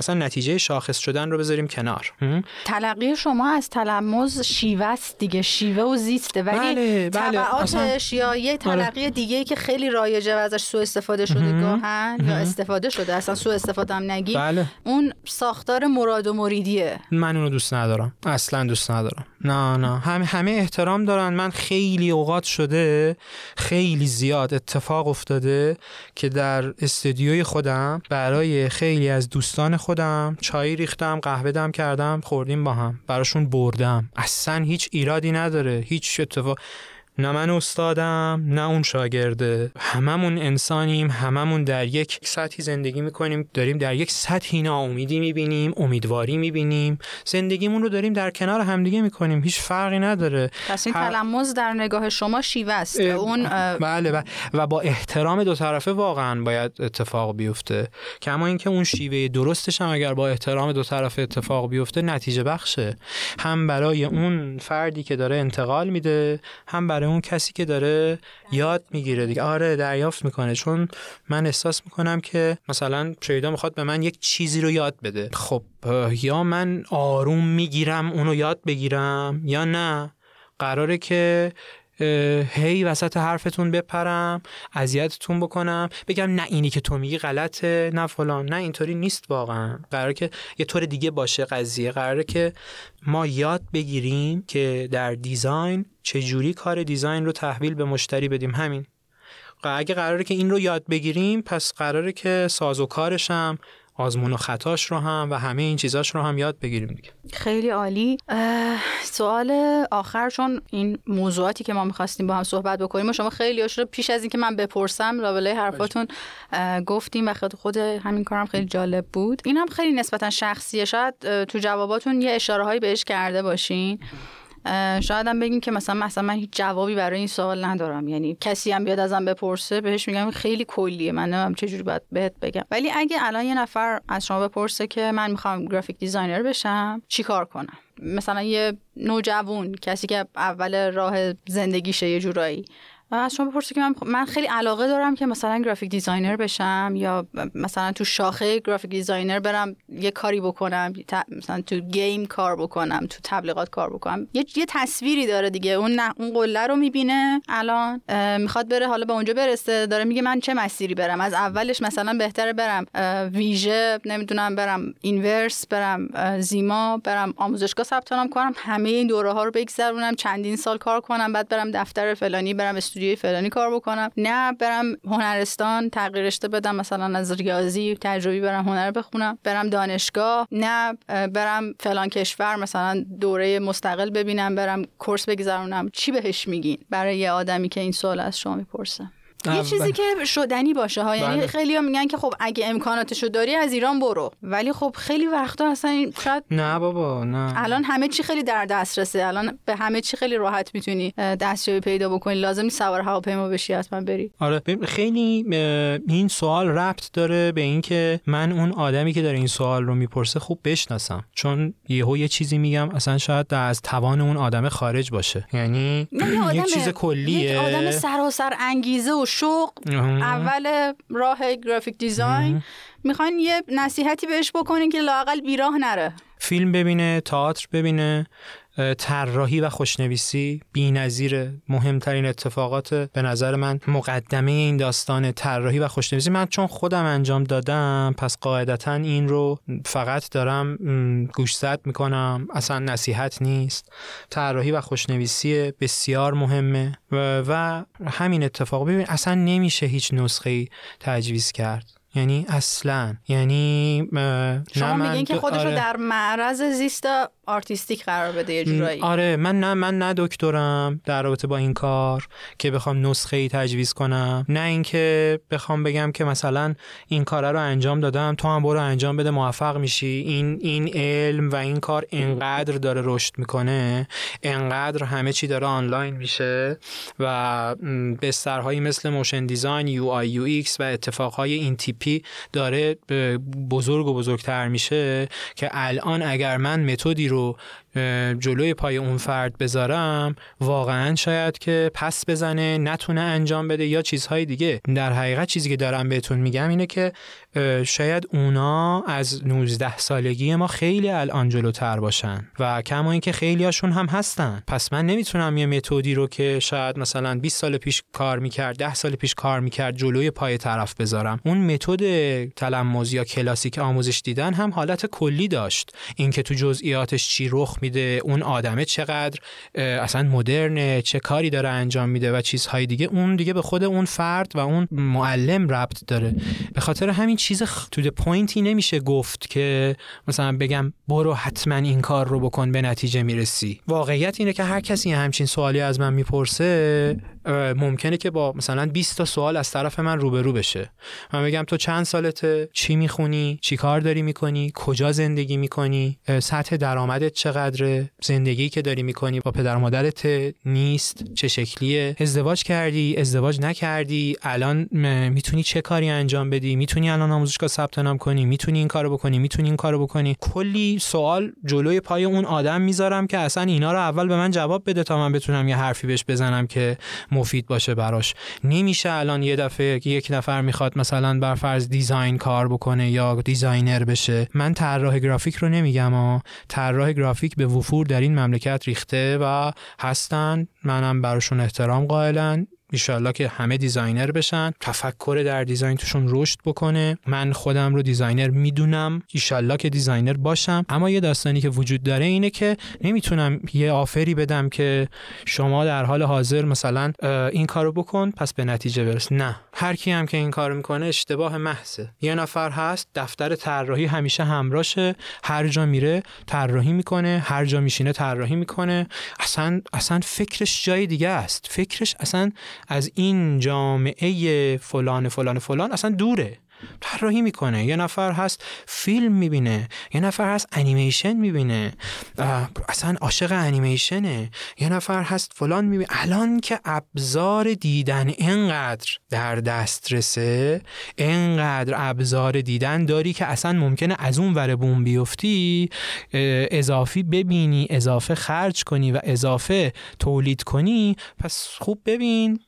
اصلا نتیجه شاخص شدن رو بذاریم کنار. تلقی شما از تلموز شیوه است دیگه شیوه و زیسته. ولی بله، بله. تبعاتش یا یه آره. تلقی دیگه که خیلی رایجه و ازش سوء استفاده شده گاه یا استفاده شده اصلا سو استفاده هم نگی. بله. اون ساختار مراد و مریدیه. من اونو دوست ندارم. اصلا دوست ندارم. نه نه. همه همه احترام دارن. من خیلی اوقات شده خیلی زیاد اتفاق افتاده که در استودیوی خودم برای خیلی از دوستان خودم چای ریختم قهوه دم کردم خوردیم با هم. براشون بردم. اصلا هیچ ایرادی نداره. هیچ اتفاق نه من استادم نه اون شاگرده هممون انسانیم هممون در یک سطحی زندگی می‌کنیم. داریم در یک سطحی ناامیدی می‌بینیم امیدواری می‌بینیم. زندگیمون رو داریم در کنار همدیگه می‌کنیم. هیچ فرقی نداره. پس این تلمز در نگاه شما شیوه است. اون بله, بله. و با احترام دو طرفه واقعا باید اتفاق بیفته. کما اینکه اون شیوه درستش هم اگر با احترام دو طرفه اتفاق بیفته نتیجه بخشه. هم برای اون فردی که داره انتقال میده هم برای اون کسی که داره یاد می‌گیره دیگه. آره دریافت می‌کنه. چون من احساس می‌کنم که مثلا شیدا می‌خواد به من یک چیزی رو یاد بده. خب یا من آروم می‌گیرم اونو یاد بگیرم یا نه. قراره که هی وسط حرفتون بپرم اذیتتون بکنم بگم نه اینی که تو میگی غلطه نه فلان نه اینطوری نیست واقعا. قرار که یه طور دیگه باشه قضیه. قراره که ما یاد بگیریم که در دیزاین چجوری کار دیزاین رو تحویل به مشتری بدیم. همین. اگه قراره که این رو یاد بگیریم پس قراره که ساز و کارشم آزمون و خطاش رو هم و همه این چیزاش رو هم یاد بگیریم دیگه. خیلی عالی. سوال آخر چون این موضوعاتی که ما می‌خواستیم با هم صحبت بکنیم و شما خیلی رو پیش از اینکه من بپرسم لابلای حرفاتون گفتیم و خود خود همین کارم خیلی جالب بود. این هم خیلی نسبتا شخصیه. شاید تو جواباتون یه اشاره هایی بهش کرده باشین. شاید هم بگیم که مثلا مثلا من هیچ جوابی برای این سوال ندارم. یعنی کسی هم بیاد ازم بپرسه بهش میگم خیلی کلیه. من نمی‌دونم چه جوری باید بهت بگم. ولی اگه الان یه نفر از شما بپرسه که من می‌خوام graphic designer بشم چیکار کنم؟ مثلا یه نوجوان کسی که اول راه زندگیشه یه جورایی. از شما بپرسه که من, من خیلی علاقه دارم که مثلا graphic designer بشم یا مثلا تو شاخه graphic design ر برم یه کاری بکنم مثلا تو game کار بکنم تو تبلیغات کار بکنم. یه, یه تصویری داره دیگه. اون نه اون قله رو می‌بینه الان می‌خواد بره حالا به اونجا برسه. داره میگه من چه مسیری برم؟ از اولش مثلا بهتره برم ویژه نمی‌دونم برم اینورس برم زیما برم آموزشگاه ثبت کنم همه این دوره ها رو بگذرونم چندین سال کار کنم بعد برم دفتر فلانی برم استودیوی فلانی کار بکنم. نه برم هنرستان تغییر رشته بدم مثلا از ریاضی تجربی برم هنر بخونم. برم دانشگاه نه برم فلان کشور مثلا دوره مستقل ببینم برم کورس بگذرونم. چی بهش میگین؟ برای یه آدمی که این سوال از شما می‌پرسه. یه چیزی که شدنی باشه ها. یعنی بله. خیلی ها میگن که خب اگه امکاناتشو داری از ایران برو. ولی خب خیلی وقتا اصلا شاید نه بابا نه. الان همه چی خیلی در دسترسه. الان به همه چی خیلی راحت می‌تونی دستیابی پیدا بکنی. لازم سوار هواپیما بشی حتما بری. آره خیلی این سوال ربط داره به اینکه من اون آدمی که داره این سوال رو می‌پرسه خوب بشناسم. چون یهو یه چیزی میگم اصلا شاید از توان اون آدم خارج باشه. یعنی یه چیز کلیه. یک آدم سراسر انگیزه و شوق اول راه گرافیک دیزاین. می‌خواین یه نصیحتی بهش بکنین که لاقل بیراه نره. فیلم ببینه تئاتر ببینه. طراحی و خوشنویسی بی‌نظیر مهمترین اتفاقات به نظر من مقدمه این داستان طراحی و خوشنویسی. من چون خودم انجام دادم پس قاعدتا این رو فقط دارم گوشزد می‌کنم. اصلا نصیحت نیست. طراحی و خوشنویسی بسیار مهمه و, و همین اتفاق. ببین اصلا نمیشه هیچ نسخه تجویز کرد. یعنی اصلا. یعنی شما میگین که خودش رو آره. در معرض زیست artistic قرار بده یه جورایی. آره من نه من نه دکترم در رابطه با این کار که بخوام نسخه ای تجویز کنم. نه اینکه بخوام بگم که مثلا این کار رو انجام دادم تو هم برو انجام بده موفق میشی. این این علم و این کار انقدر داره رشد می‌کنه انقدر همه چی داره آنلاین میشه و بسترهایی مثل motion design UI UX و اتفاقهای این تیپی داره بزرگ و بزرگتر میشه که الان اگر من متدی رو جلوی پای اون فرد بذارم واقعا شاید که پس بزنه نتونه انجام بده یا چیزهای دیگه. در حقیقت چیزی که دارم بهتون میگم اینه که شاید اونا از 19 سالگی ما خیلی الان جلوتر باشن و کما اینکه خیلی هاشون هم هستن. پس من نمی‌تونم یه متدی رو که شاید مثلا 20 سال پیش کار می‌کرد 10 سال پیش کار می‌کرد جلوی پای طرف بذارم. اون متد تلمذ یا کلاسیک آموزش دیدن هم حالت کلی داشت. اینکه تو جزئیاتش چی رخ میده اون آدمه چقدر اصلا مدرنه چه کاری داره انجام میده و چیزهای دیگه. اون دیگه به خود اون فرد و اون معلم ربط داره. به خاطر همین چیز تو پوینتی نمیشه گفت که مثلا بگم برو حتما این کار رو بکن به نتیجه می‌رسی. واقعیت اینه که هر کسی همچین سوالی از من می‌پرسه ممکنه که با مثلا 20 تا سوال از طرف من روبرو بشه. من بگم تو چند سالته؟ چی می‌خونی؟ چی کار داری می‌کنی؟ کجا زندگی می‌کنی؟ سطح درآمدت چقدره؟ زندگی که داری می‌کنی با پدر مادرت نیست؟ چه شکلیه؟ ازدواج کردی؟ ازدواج نکردی؟ الان می‌تونی چه کاری انجام بدی؟ می‌تونی الان آموزشگاه ثبت نام کنی؟ می‌تونی این کارو بکنی؟ می‌تونی این کارو بکنی؟ کلی سوال جلوی پای اون آدم می‌ذارم که اصلا اینا رو اول به من جواب بده تا من بتونم یه حرفی بهش بزنم که مفید باشه براش. نمیشه الان یه دفعه یک نفر می‌خواد مثلا بر فرض design کار بکنه یا designer بشه. من طراح گرافیک رو نمیگم ها طراح گرافیک به وفور در این مملکت ریخته و هستن. منم براشون احترام قائلم. ایشالله که همه designer بشن تفکر در design توشون رشد بکنه. من خودم رو designer می‌دونم ایشالله که designer باشم. اما یه داستانی که وجود داره اینه که نمی‌تونم یه offer ی بدم که شما در حال حاضر مثلا این کارو بکن پس به نتیجه برس. نه. هر کی هم که این کارو می‌کنه اشتباه محضه. یه نفر هست دفتر طراحی همیشه همراشه هر جا میره طراحی می‌کنه هر جا میشینه طراحی می‌کنه. اصلا اصلا فکرش جای دیگه است. فکرش اصلا از این جامعه فلان فلان فلان اصلا دوره. طراحی می‌کنه. یه نفر هست فیلم می‌بینه یه نفر هست انیمیشن می‌بینه. اصلا عاشق انیمیشنه. یه نفر هست فلان می‌بینه. الان که ابزار دیدن انقدر در دسترسه انقدر ابزار دیدن داری که اصلا ممکنه از اون ور بوم بیفتی اضافی ببینی اضافه خرج کنی و اضافه تولید کنی پس خوب ببین.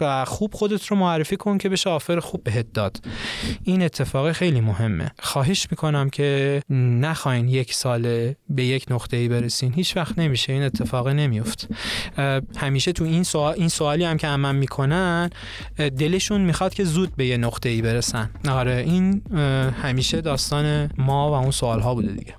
و خوب خودت رو معرفی کن که بشه آفر خوب بهت داد. این اتفاق خیلی مهمه. خواهش می‌کنم که نخواین یک ساله به یک نقطه ای برسین. هیچ وقت نمیشه. این اتفاق نمیفت همیشه تو این سوال این سوالی هم که من می‌کنن دلشون می‌خواد که زود به یه نقطه ای برسن. آره این همیشه داستان ما و اون سوال ها بوده دیگه.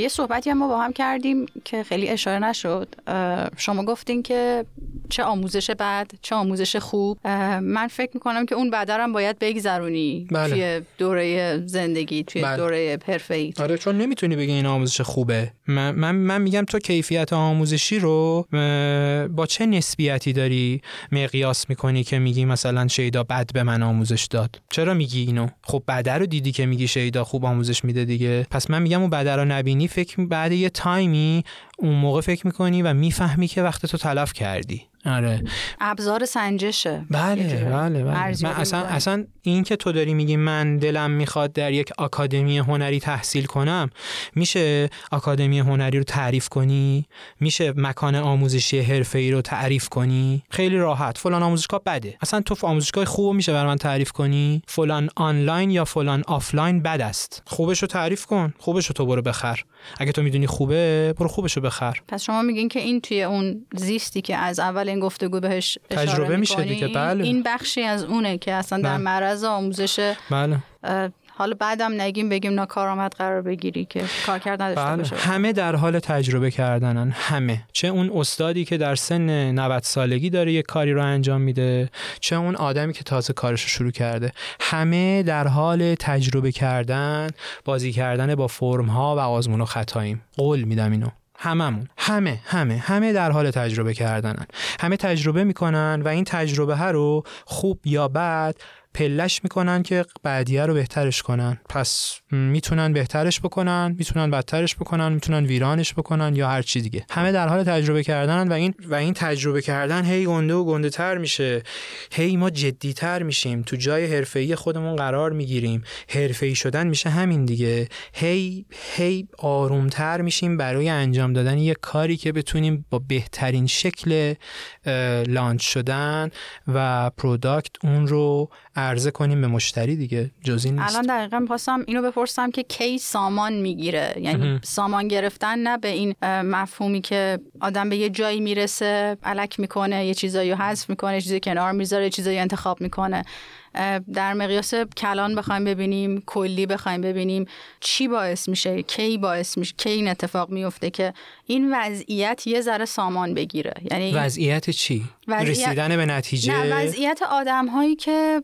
یه صحبتی هم ما با هم کردیم که خیلی اشاره نشد. شما گفتین که چه آموزش بد چه آموزش خوب. من فکر می‌کنم که اون بدرم باید بگذرونی بله. توی دوره زندگی توی بله. دوره ای آره چون نمی‌تونی بگی این آموزش خوبه. من, من, من میگم تو کیفیت آموزشی رو با چه نسبیتی داری مقیاس می‌کنی که میگی مثلا شیدا بد به من آموزش داد؟ چرا میگی اینو؟ خب بده رو دیدی که میگی شیدا خوب آموزش میده دیگه. پس من میگم اون بده رو نبینی فکر بعد یه تایمی اون موقع فکر می‌کنی و می‌فهمی که وقت تو تلف کردی. آره. ابزار سنجشه. بله بله بله. من اصلا اصلا این که تو داری میگی من دلم می‌خواد در یک آکادمی هنری تحصیل کنم میشه آکادمی هنری رو تعریف کنی؟ میشه مکان آموزشی حرفه‌ای رو تعریف کنی؟ خیلی راحت. فلان آموزشگاه بده. اصلا تو آموزشگاه خوب میشه برای من تعریف کنی؟ فلان آنلاین یا فلان آفلاین بد است. خوبش رو تعریف کن. خوبش رو تو برو بخر. اگه تو می‌دونی خوبه برو خوبش رو بخر. پس شما میگین که این توی اون زیستی که از اول این گفتگو بهش تجربه میشه دیگه. بله. این بخشی از اونه که اصلا در بله. معرض آموزش بله. حالا بعدم نگیم بگیم ناکارآمد قرار بگیری که کارکرد نداشته بله. باشه همه در حال تجربه کردنن. همه. چه اون استادی که در سن 90 سالگی داره یه کاری رو انجام میده چه اون آدمی که تازه کارش رو شروع کرده. همه در حال تجربه کردن بازی کردن با فرم ها و آزمون و خطاییم. قول میدم اینو. هممون همه همه همه در حال تجربه کردنن. همه تجربه می‌کنن و این تجربه ها رو خوب یا بد پلش می‌کنن که بعدیه رو بهترش کنن. پس می‌تونن بهترش بکنن می‌تونن بدترش بکنن می‌تونن ویرانش بکنن یا هر چی دیگه. همه در حال تجربه کردن و این و این تجربه کردن هی گنده و گنده تر میشه. هی ما جدی تر میشیم. تو جای حرفه‌ای خودمون قرار می‌گیریم. حرفه‌ای شدن میشه همین دیگه. هی هی آرومتر میشیم برای انجام دادن یه کاری که بتونیم با بهترین شکل launch شدن و product اون رو عرضه کنیم به مشتری دیگه جز این نیست الان دقیقا می‌خواستم اینو بپرسم که کی سامان می‌گیره؟ یعنی سامان گرفتن نه به این مفهومی که آدم به یه جایی می‌رسه الک می‌کنه یه چیزایی حذف می‌کنه چیزی کنار می‌ذاره چیزایی انتخاب می‌کنه. در مقیاس کلان بخوایم ببینیم کلی بخوایم ببینیم چی باعث میشه؟ کی باعث میشه؟ کی این اتفاق میفته که این وضعیت یه ذره سامان بگیره؟ یعنی وضعیت چی؟ وضعیت... رسیدن به نتیجه؟ نه وضعیت آدم هایی که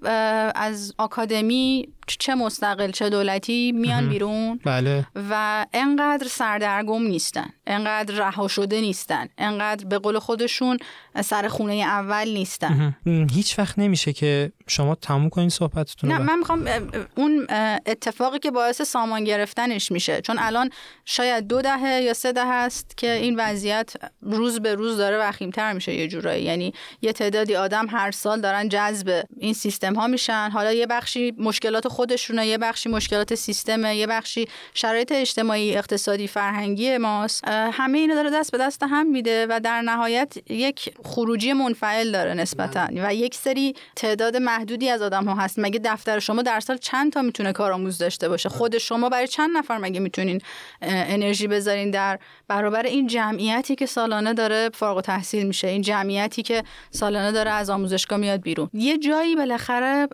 از آکادمی چه مستقل چه دولتی میان بیرون بله. و انقدر سردرگم نیستن انقدر رها شده نیستن انقدر به قول خودشون سر خونه اول نیستن. هیچ وقت نمیشه که شما تموم کنین صحبتتون نه من می‌خوام اون اتفاقی که باعث سامان گرفتنش میشه. چون الان شاید دو دهه یا سه دهه است که این وضعیت روز به روز داره وخیمتر میشه یه جورایی. یعنی یه تعدادی آدم هر سال دارن جذب این سیستم ها میشن. حالا یه بخشی مشکلات خودشونه یه بخشی مشکلات سیستمه یه بخشی شرایط اجتماعی اقتصادی فرهنگی ماست. همه اینا داره دست به دست هم میده و در نهایت یک خروجی منفعل داره نسبتا و یک سری تعداد محدودی از آدم ها هست. مگه دفتر شما در سال چند تا می‌تونه کارآموز داشته باشه؟ خود شما برای چند نفر مگه می‌تونین انرژی بذارین در برابر این جمعیتی که سالانه داره فارغ تحصیل میشه این جمعیتی که سالانه داره از آموزشگاه میاد بیرون؟ یه جایی بالاخره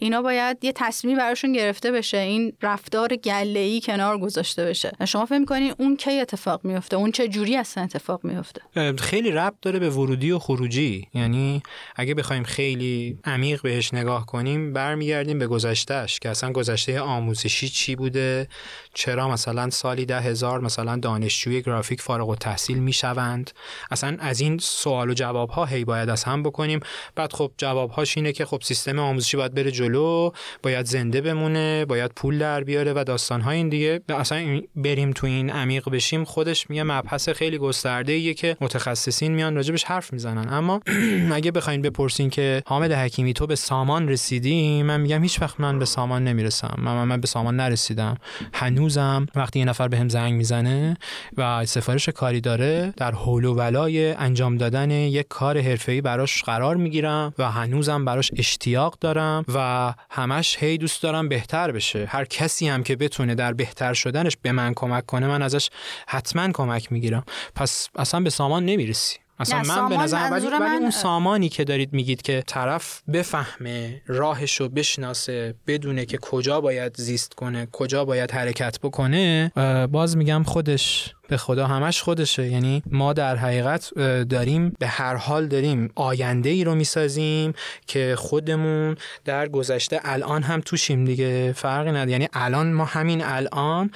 اینا باید یه تصمیمی براشون گرفته بشه این رفتار گله ای کنار گذاشته بشه. شما فکر می‌کنین اون کی اتفاق میفته اون چه جوری اصلا اتفاق میفته خیلی ربط داره به ورودی و خروجی. یعنی اگه بخوایم خیلی عمیق بهش نگاه کنیم برمیگردیم به گذشتهش که اصلا گذشته آموزشی چی بوده؟ چرا مثلا سالی ده هزار مثلا دانشجوی گرافیک فارغ التحصیل می‌شوند؟ اصلا از این سوال و جواب ها هی باید از هم بکنیم. بعد خب جواب هاش اینه که خب سیستم آموزشی باید بره جلو باید زنده بمونه باید پول در بیاره و داستان های این دیگه. اصلا بریم تو این عمیق بشیم خودش میگه مبحث خیلی گسترده ایه که متخصصین میان راجبش حرف می‌زنن. اما اگه بخواین بپرسین که حامد حکیمی تو به سامان رسیدی؟ من میگم هیچ وقت من به سامان نمی‌رسم. من, من به سامان نرسیدم. هنوزم وقتی یه نفر بهم به زنگ می‌زنه و سفارش کاری داره در حول و ولای انجام دادن یک کار حرفه‌ای براش قرار می‌گیرم و هنوزم براش اشتیاق دارم و همش هی دوست دارم بهتر بشه. هر کسی هم که بتونه در بهتر شدنش به من کمک کنه من ازش حتما کمک می‌گیرم. پس اصلا به سامان نمی‌رسی. اصلا من به نظر ولی, ولی اون سامانی که دارید میگید که طرف بفهمه راهشو بشناسه بدونه که کجا باید زیست کنه کجا باید حرکت بکنه باز میگم خودش به خدا همش خودشه. یعنی ما در حقیقت داریم به هر حال داریم آینده ای رو می‌سازیم که خودمون در گذشته الان هم توشیم دیگه. فرقی نداره. یعنی الان ما همین الان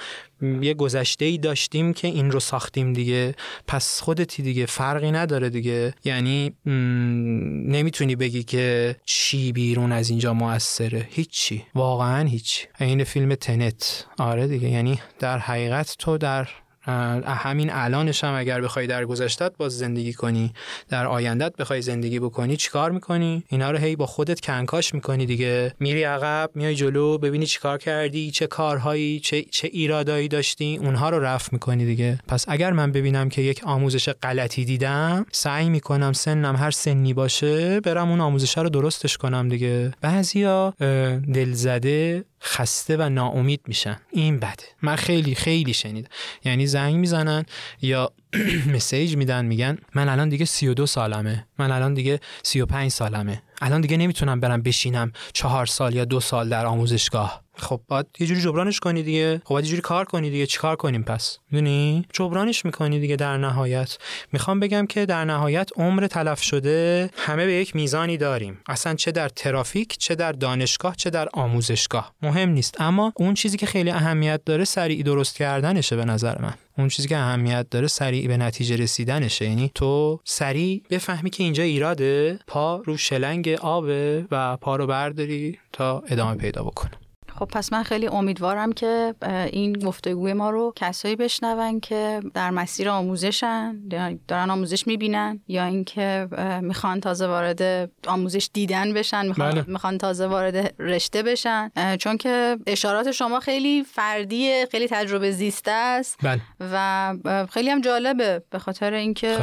یه گذشته ای داشتیم که این رو ساختیم دیگه. پس خودتی دیگه فرقی نداره دیگه. یعنی نمی‌تونی بگی که چی بیرون از اینجا موثره. هیچی. واقعا هیچی. این فیلم تنت. آره دیگه. یعنی در حقیقت تو در همین الانش هم اگر بخوای در گذشتت باز زندگی کنی. در آیندت بخوای زندگی بکنی چیکار می‌کنی؟ اینا رو هی با خودت کنکاش می‌کنی دیگه. میری عقب میای جلو ببینی چیکار کردی چه کارهایی چه چه ایرادایی داشتی. اونها رو رفع می‌کنی دیگه. پس اگر من ببینم که یک آموزش غلطی دیدم سعی می‌کنم سنم هر سنی باشه برم اون آموزش رو درستش کنم دیگه. بعضیا دلزده خسته و ناامید میشن. این بده. من خیلی خیلی شنیدم. یعنی زنگ می‌زنن یا مسیج میدن میگن من الان دیگه 32 سالمه. من الان دیگه 35 سالمه. الان دیگه نمی‌تونم برم بشینم چهار سال یا دو سال در آموزشگاه. خب باید یه جوری جبرانش کنی دیگه. خب باید یه جوری کار کنی دیگه. چیکار کنیم پس؟ می‌دونی؟ جبرانش می‌کنی دیگه در نهایت. می‌خوام بگم که در نهایت عمر تلف شده همه به یک میزانی داریم. اصلا چه در ترافیک چه در دانشگاه چه در آموزشگاه. مهم نیست. اما اون چیزی که خیلی اهمیت داره سریع درست کردنشه به نظر من. اون چیزی که اهمیت داره سریع به نتیجه رسیدنشه. یعنی تو سریع بفهمی که اینجا ایراده پا رو شلنگ آبه و پا رو برداری تا ادامه پیدا بکنه. خب پس من خیلی امیدوارم که این گفتگوی ما رو کسایی بشنون که در مسیر آموزشن دارن آموزش می‌بینن یا اینکه می‌خوان تازه وارد آموزش دیدن بشن می‌خوان, بله. می‌خوان تازه وارد رشته بشن. چون که اشارات شما خیلی فردیه خیلی تجربه زیسته است. بله. و خیلی هم جالبه. به خاطر اینکه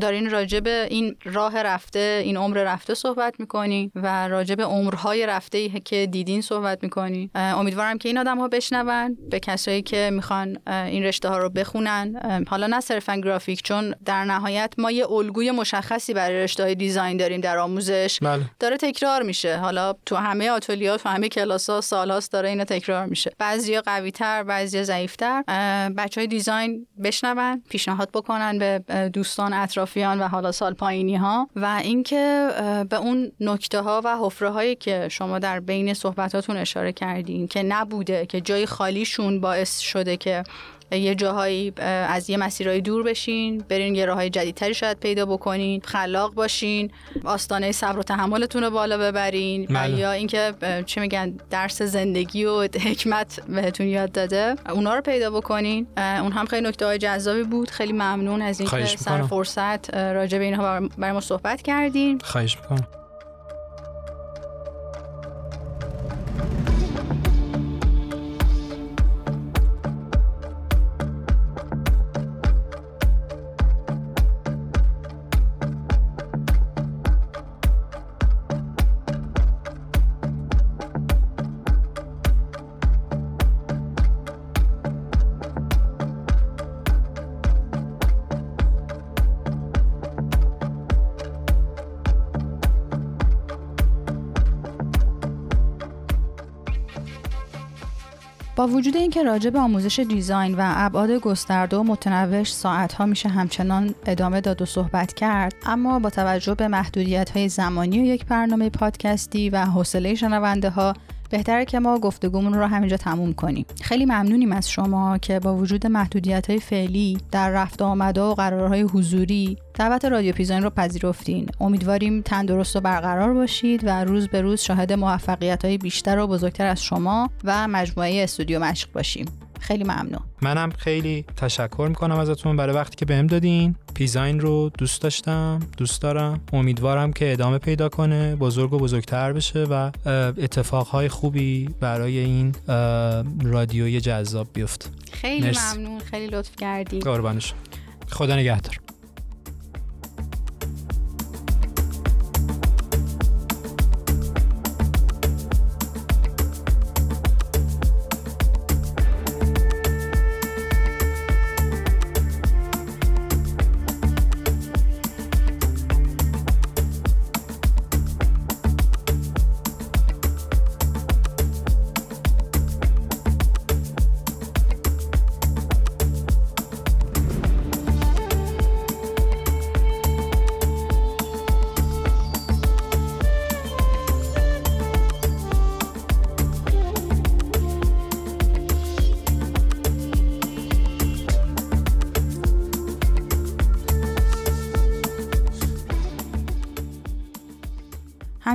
دارین راجع به این راه رفته این عمر رفته صحبت می‌کنین و راجع به عمرهای رفته که دیدین صحبت می‌کنین امیدوارم که این آدم ها بشنون به کسایی که می‌خوان این رشته ها رو بخونن. حالا نه صرفا گرافیک چون در نهایت ما یه الگوی مشخصی برای رشته های دیزاین داریم در آموزش. بله. داره تکرار میشه. حالا تو همه آتولیات تو همه کلاس ها سالهاست داره اینا تکرار میشه. بعضیا قوی تر بعضیا ضعیف تر بچه های دیزاین بشنون پیشنهاد بکنن به دوستان اطرافیان و حالا سال پایینی ها و اینکه به اون نکته ها و حفره هایی که شما در بین صحبتاتون اشاره کردید کردین که نبوده که جای خالیشون باعث شده که یه جاهایی از یه مسیرهای دور بشین برین یه راههای جدیدتری شاید پیدا بکنین خلاق باشین آستانه صبر و تحملتون رو بالا ببرین بله. یا اینکه چه میگن درس زندگی و حکمت بهتون یاد داده اونا رو پیدا بکنین. اون هم خیلی نکته های جذابی بود. خیلی ممنون از اینکه سر فرصت راجع به اینها برای ما صحبت کردین. خواهش می‌کنم. وجود اینکه راجع به آموزش دیزاین و ابعاد گسترده و متنوع ساعتها میشه همچنان ادامه داد و صحبت کرد اما با توجه به محدودیت های زمانی و یک برنامه پادکستی و حوصله شنونده ها بهتره که ما گفتگومون رو همینجا تموم کنیم. خیلی ممنونیم از شما که با وجود محدودیت های فعلی در رفت آمده و قرارهای حضوری دعوت رادیو پیزاین رو پذیرفتین. امیدواریم تندرست و برقرار باشید و روز به روز شاهد موفقیت های بیشتر و بزرگتر از شما و مجموعه استودیو مشق باشیم. خیلی ممنون. منم خیلی تشکر می‌کنم ازتون برای وقتی که بهم دادین. پیزاین رو دوست داشتم دوست دارم. امیدوارم که ادامه پیدا کنه بزرگ و بزرگتر بشه و اتفاقهای خوبی برای این رادیوی جذاب بیفته. خیلی ممنون. خیلی لطف کردی. قربانش خدا نگهدار.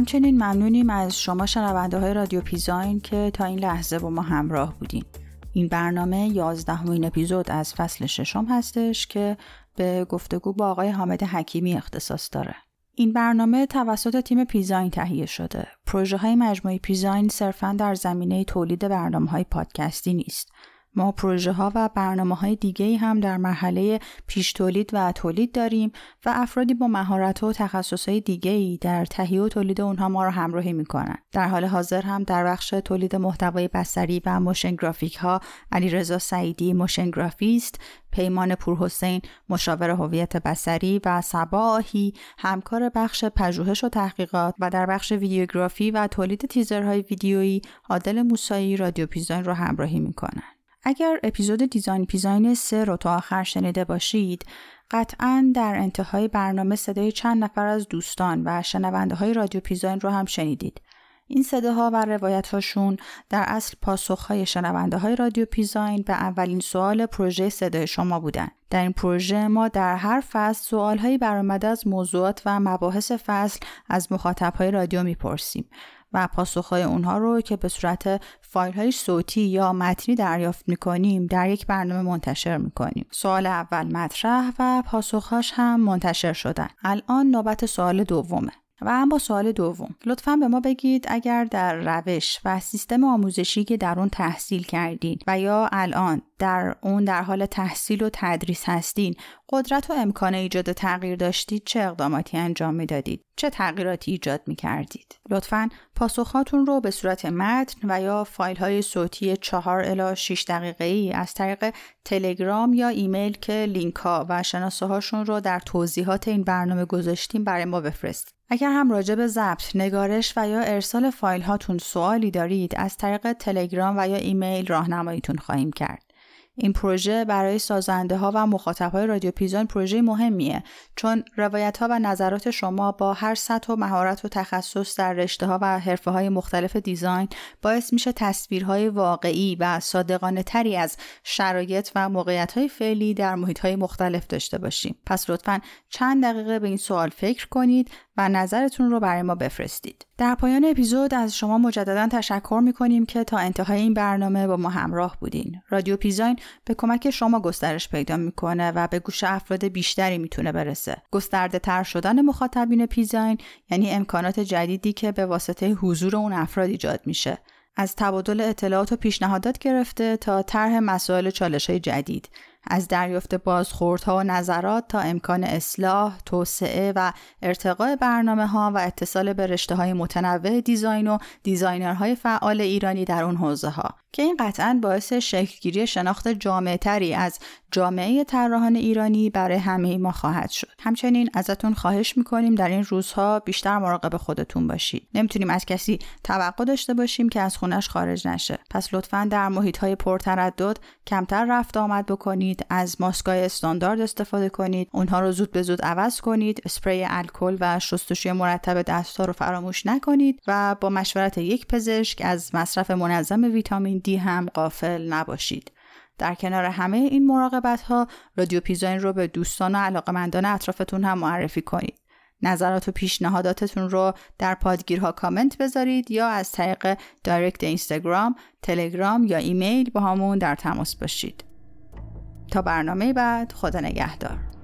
همچنین ممنونیم از شما شنونده های رادیو پیزاین که تا این لحظه با ما همراه بودین. این برنامه یازدهمین اپیزود از فصل ششم هستش که به گفتگو با آقای حامد حکیمی اختصاص داره. این برنامه توسط تیم پیزاین تهیه شده. پروژه های مجموعه پیزاین صرفا در زمینه تولید برنامه های پادکستی نیست. ما پروژه ها و برنامه های دیگه هم در مرحله پیش تولید و تولید داریم و افرادی با مهارت و تخصص های دیگه ای در تهیه و تولید اونها ما رو همراهی می‌کنن. در حال حاضر هم در بخش تولید محتوای بصری و motion graphic ها علیرضا سعیدی motion گرافیست، پیمان پورحسین مشاور هویت بصری و سباهی همکار بخش پژوهش و تحقیقات و در بخش ویدیوگرافی و تولید تیزرهای ویدیویی عادل موسایی رادیو پیزاین رو همراهی می‌کنن. اگر اپیزود design پیزاین سه رو تا آخر شنیده باشید قطعا در انتهای برنامه صدای چند نفر از دوستان و شنونده های رادیو پیزاین رو هم شنیدید. این صداها و روایت هاشون در اصل پاسخ های شنونده های رادیو پیزاین به اولین سوال پروژه صدای شما بودن. در این پروژه ما در هر فصل سوال هایی برآمده از موضوعات و مباحث فصل از مخاطب های رادیو می‌پرسیم و پاسخهای اونها رو که به صورت فایل های صوتی یا متنی دریافت می‌کنیم در یک برنامه منتشر می‌کنیم. سوال اول مطرح و پاسخهاش هم منتشر شدن. الان نوبت سوال دومه. و اما سوال دوم. لطفا به ما بگید اگر در روش و سیستم آموزشی که در اون تحصیل کردید و یا الان در اون در حال تحصیل و تدریس هستین قدرت و امکان ایجاد تغییر داشتید چه اقداماتی انجام می‌دادید؟ چه تغییراتی ایجاد می کردید لطفا پاسخهاتون رو به صورت متن و یا فایل های صوتی 4 الی 6 دقیقه ای از طریق تلگرام یا ایمیل که لینک ها و شناسه هاشون رو در توضیحات این برنامه گذاشتیم برای ما بفرستید. اگر هم راجع به ضبط، نگارش و یا ارسال فایل هاتون سوالی دارید از طریق تلگرام و یا ایمیل راهنماییتون خواهیم کرد. این پروژه برای سازنده ها و مخاطب های رادیو پیزان پروژه مهمیه چون روایت ها و نظرات شما با هر سطح و مهارت و تخصص در رشته ها و حرفه های مختلف دیزاین باعث میشه تصویرهای واقعی و صادقانه تری از شرایط و موقعیت های فعلی در محیط های مختلف داشته باشیم پس لطفا چند دقیقه به این سوال فکر کنید و نظرتون رو برای ما بفرستید. در پایان اپیزود از شما مجددا تشکر می‌کنیم که تا انتهای این برنامه با ما همراه بودین. رادیو پیزاین به کمک شما گسترش پیدا می‌کنه و به گوش افراد بیشتری می‌تونه برسه. گسترده تر شدن مخاطبین پیزاین یعنی امکانات جدیدی که به واسطه حضور اون افراد ایجاد میشه. از تبادل اطلاعات و پیشنهادات گرفته تا طرح مسائل چالش های جدید از دریافت بازخوردها و نظرات تا امکان اصلاح، توسعه و ارتقاء برنامه ها و اتصال به رشته های متنوع design و designer های فعال ایرانی در اون حوزه ها که این قطعا باعث شکلگیری شناخت جامع تری از جامعه طراحان ایرانی برای همه ما خواهد شد. همچنین ازتون خواهش می‌کنیم در این روزها بیشتر مراقب خودتون باشید. نمی‌تونیم از کسی توقع داشته باشیم که از خونش خارج نشه. پس لطفا در محیط های پرتردد کمتر رفت آمد بکنید، از ماسکای استاندارد استفاده کنید، اونها رو زود به زود عوض کنید، اسپری الکل و شستشوی مرتب دستها رو فراموش نکنید و با مشورت یک پزشک از مصرف منظم ویتامین دی هم قافل نباشید. در کنار همه این مراقبت ها رادیو پیزاین رو به دوستان و علاقمندان اطرافتون هم معرفی کنید. نظرات و پیشنهاداتتون رو در پادگیرها کامنت بذارید یا از طریق دایرکت اینستاگرام، تلگرام یا ایمیل با همون در تماس باشید. تا برنامه بعد خدا نگهدار.